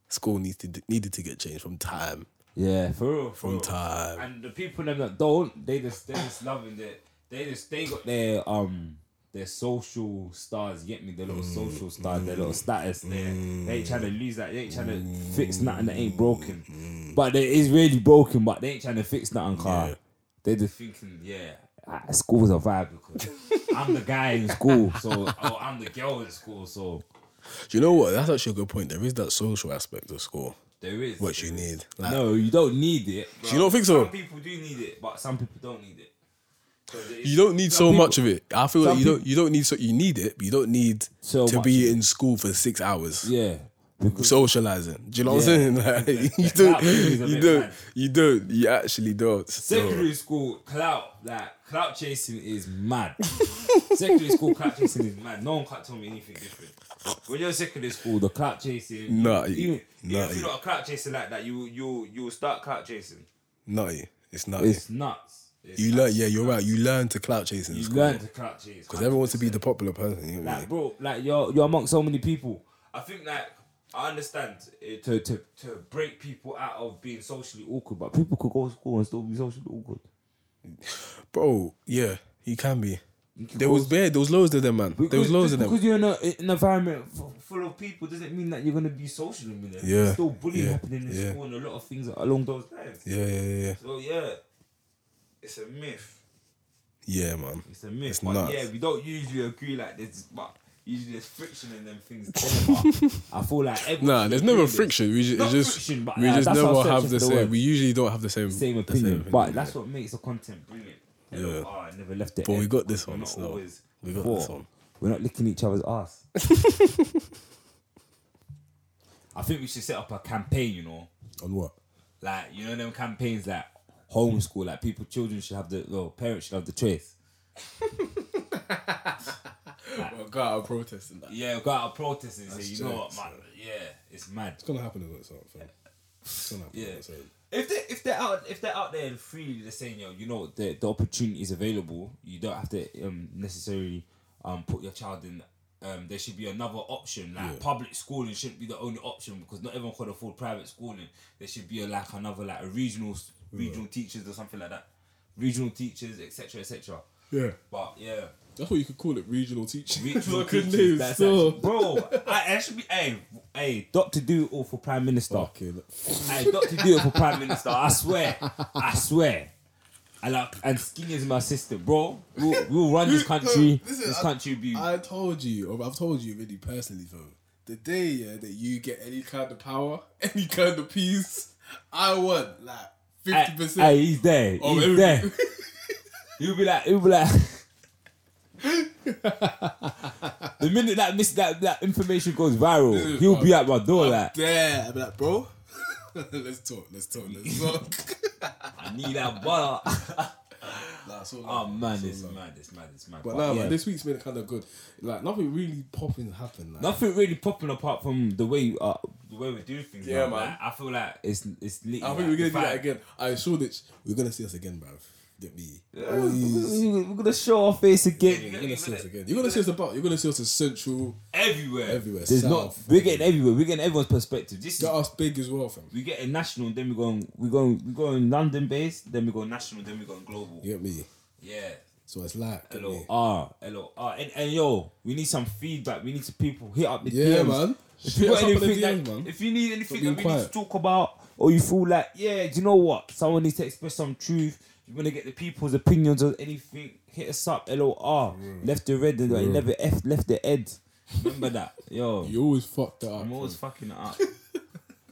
S1: school needs to needed to get changed from time.
S2: Yeah, for real. For
S1: From
S2: real.
S1: time.
S2: And the people them that don't, they just they just loving it. They just they got their um their social stars. Get me their little
S1: Mm,
S2: social stars, their little status. There, they ain't trying to lose that. They ain't trying to fix nothing that ain't
S1: Mm,
S2: broken. But it is really broken. But they ain't trying to fix nothing. Car.
S1: Yeah.
S2: They're just thinking, yeah. ah, School's a vibe because I'm the guy in school, so oh, I'm the girl in school, so
S1: Do you know what? That's actually a good point. There is that social aspect of school.
S2: there is.
S1: What you need. Like,
S2: no, you don't need it.
S1: Do you not think so?
S2: Some people do need it, but some people don't need it. 'Cause
S1: You don't need so
S2: people-
S1: much of it. I feel like
S2: some
S1: you don't. You don't need so. You need it, but you don't need
S2: So
S1: to be in school for six hours.
S2: Yeah. Because
S1: Socializing. Do you know what I'm saying? Like, you don't.
S2: thing is a
S1: You don't. You don't. You actually don't. So-
S2: secondary school clout, like clout chasing is mad. secondary school clout chasing is mad. No one can't tell me anything different. When you're in secondary school, the clout chasing,
S1: Nutty.
S2: even, even if you're not a clout chasing like that, you you you will start clout chasing.
S1: Nutty. It's nutty.
S2: It's nuts. It's
S1: you learn. Yeah, you're right. You learn to clout chase in
S2: You
S1: school.
S2: learn to clout chase
S1: because everyone wants to be the popular person. You know
S2: Like, bro, like you're you're amongst so many people. I think like I understand it, to to to break people out of being socially awkward, but people could go to school and still be socially awkward.
S1: Bro, yeah, you can be. There was bad. There was loads of them, man. there was loads of them.
S2: Because you're in a, an environment f- full of people doesn't mean that you're gonna be social them.
S1: Yeah,
S2: There's still bullying
S1: yeah,
S2: happening in
S1: yeah.
S2: school and a lot of things along those lines.
S1: Yeah, yeah, yeah, yeah.
S2: So yeah, it's a myth.
S1: Yeah, man.
S2: It's a myth.
S1: It's
S2: but
S1: nuts.
S2: yeah, we don't usually agree like this. But usually there's friction in them things. I feel like
S1: Nah, there's never friction. We just, it's just
S2: friction, but,
S1: we just never have the
S2: the
S1: same.
S2: word.
S1: We usually don't have the same
S2: same
S1: the
S2: opinion, but
S1: yeah.
S2: that's what makes the content brilliant.
S1: Yeah.
S2: Oh, I never left it.
S1: But we got this one,
S2: not
S1: so we got this one.
S2: We're not licking each other's ass. I think we should set up a campaign. You know,
S1: On what?
S2: like you know them campaigns like homeschool, like people, children should have the, well, parents should have the choice.
S1: Well, go out and protest and that.
S2: Yeah, go out and protest and say, you know what, man? Yeah, it's mad.
S1: It's gonna happen as well, fam. It's gonna happen.
S2: Yeah. If they if they're out if they're out there and freely they're saying yo you know the the opportunity is available you don't have to um necessarily um put your child in um there should be another option like
S1: Yeah.
S2: public schooling shouldn't be the only option because not everyone can afford private schooling there should be a, like another like a regional regional teachers or something like that regional teachers etc etc
S1: Yeah.
S2: but yeah
S1: That's what you could call it, regional teaching.
S2: Regional
S1: Fucking
S2: teachers,
S1: name,
S2: that's
S1: so.
S2: actually- bro, I, I should be, hey, hey, Doctor Do all for Prime Minister.
S1: Fucking.
S2: Hey, Doctor Do it for Prime Minister. I swear, I swear. And like, and Skinny is my sister, bro. We'll, we'll run this country.
S1: Listen,
S2: this
S1: I-
S2: country will be.
S1: I told you, or I've told you really personally, though. The day yeah, that you get any kind of power, any kind of peace, I want like fifty
S2: Hey,
S1: percent.
S2: hey, he's there.
S1: of
S2: He's there. He'll be like, he'll be like. the minute that miss that, that information goes viral, he'll be at my door like,
S1: There, I'll be like, bro. let's talk. Let's talk. Let's talk.
S2: I need that butter.
S1: Nah, all
S2: oh man,
S1: it's
S2: it's
S1: love.
S2: mad, it's mad, it's mad.
S1: But
S2: But
S1: nah,
S2: yeah.
S1: man, this week's been kind of good. Like nothing really popping happened. Like,
S2: Nothing really popping apart from the way uh, the way we do things.
S1: Yeah,
S2: man.
S1: man.
S2: Like, I feel like it's it's.
S1: I think we're gonna do that again. I saw that we're gonna see us again, bruv. Get me.
S2: We're gonna show our face again.
S1: You're gonna see us again. You're gonna see us about. You're gonna see us in central,
S2: everywhere.
S1: everywhere.
S2: There's
S1: south.
S2: not. We're getting everywhere. We're getting everyone's perspective. This
S1: Got
S2: is
S1: us big as well, fam.
S2: we getting national. Then we going. We going. We going London based. Then we go national. Then we going global.
S1: You get me.
S2: Yeah.
S1: So it's like,
S2: Hello
S1: me.
S2: R. Hello R. And, and yo, we need some feedback. We need some people hit up the
S1: Yeah,
S2: DMs.
S1: man.
S2: If you got
S1: us up in the
S2: anything,
S1: DMs,
S2: that,
S1: man.
S2: if you need anything that we need to talk about, or you feel like, yeah, do you know what? Someone needs to express some truth. You want to get the people's opinions on anything? Hit us up. LOR. Left the red and I never F left the head. Remember that, yo.
S1: You always fucked that up.
S2: I'm always
S1: fam.
S2: fucking it up.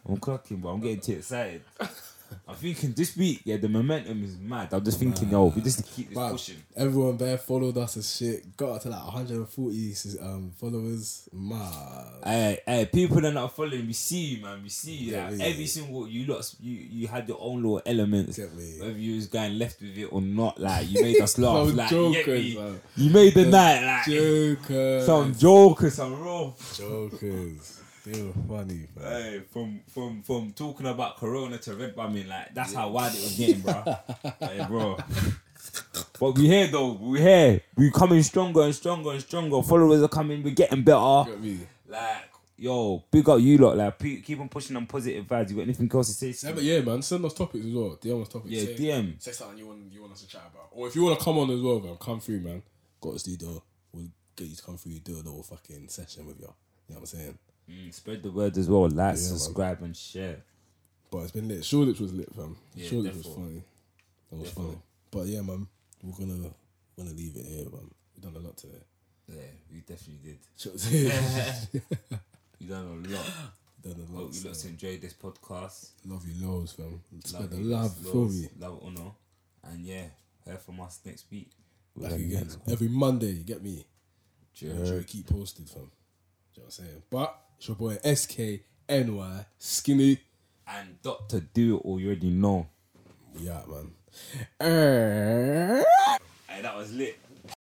S2: I'm clocking, but I'm getting too excited. I'm thinking this week, yeah, the momentum is mad. I'm just thinking, yo, we just keep this pushing.
S1: Everyone there followed us and shit. Got up to like 140 um, followers. Mad.
S2: Hey, hey, people that are not following, we see you, man. We see you.
S1: Yeah,
S2: like,
S1: yeah.
S2: every single you lost, you you had your own little elements. Whether you was going left with it or not, like you made us laugh. Like you,
S1: jokers,
S2: you made the night, like
S1: Jokers.
S2: some jokers, some raw.
S1: Jokers. They were funny, man.
S2: Hey, from from from talking about Corona to red bumming, like that's how wide it was getting, bro. hey, bro. But we here though, we here. We coming stronger and stronger and stronger. Followers are coming. We're getting better. Like, yo, big up you lot. Like, keep on pushing them positive vibes. You got anything else to say?
S1: Yeah, but yeah, man. Send us topics as well. DM us topics.
S2: Yeah,
S1: say,
S2: DM.
S1: Say something you want you want us to chat about, or if you want to come on as well, man, come through, man. Got a studio. We'll get you to come through. Do a little fucking session with you. You know what I'm saying?
S2: Mm, spread the word as well. Like,
S1: man.
S2: subscribe, and share.
S1: But it's been lit. Shoreditch was lit, fam.
S2: Yeah,
S1: Shoreditch was funny. That was
S2: Defo.
S1: funny. But yeah, man, we're gonna we're gonna leave it here, man. We've done a lot today.
S2: Yeah, we definitely did.
S1: Done
S2: We done a lot.
S1: a
S2: Hope you lot
S1: so
S2: enjoyed this podcast.
S1: Love you loads, fam. Spread the love for me.
S2: Love, honor, and yeah, hear from us next week.
S1: Back
S2: have
S1: again every Monday. You get me? Sure you keep posted, fam. Do you know what I'm saying? But it's your boy SKNY Skinny.
S2: And Doctor Do It All, you already know.
S1: Yeah, man. Uh,
S2: Hey, that was lit.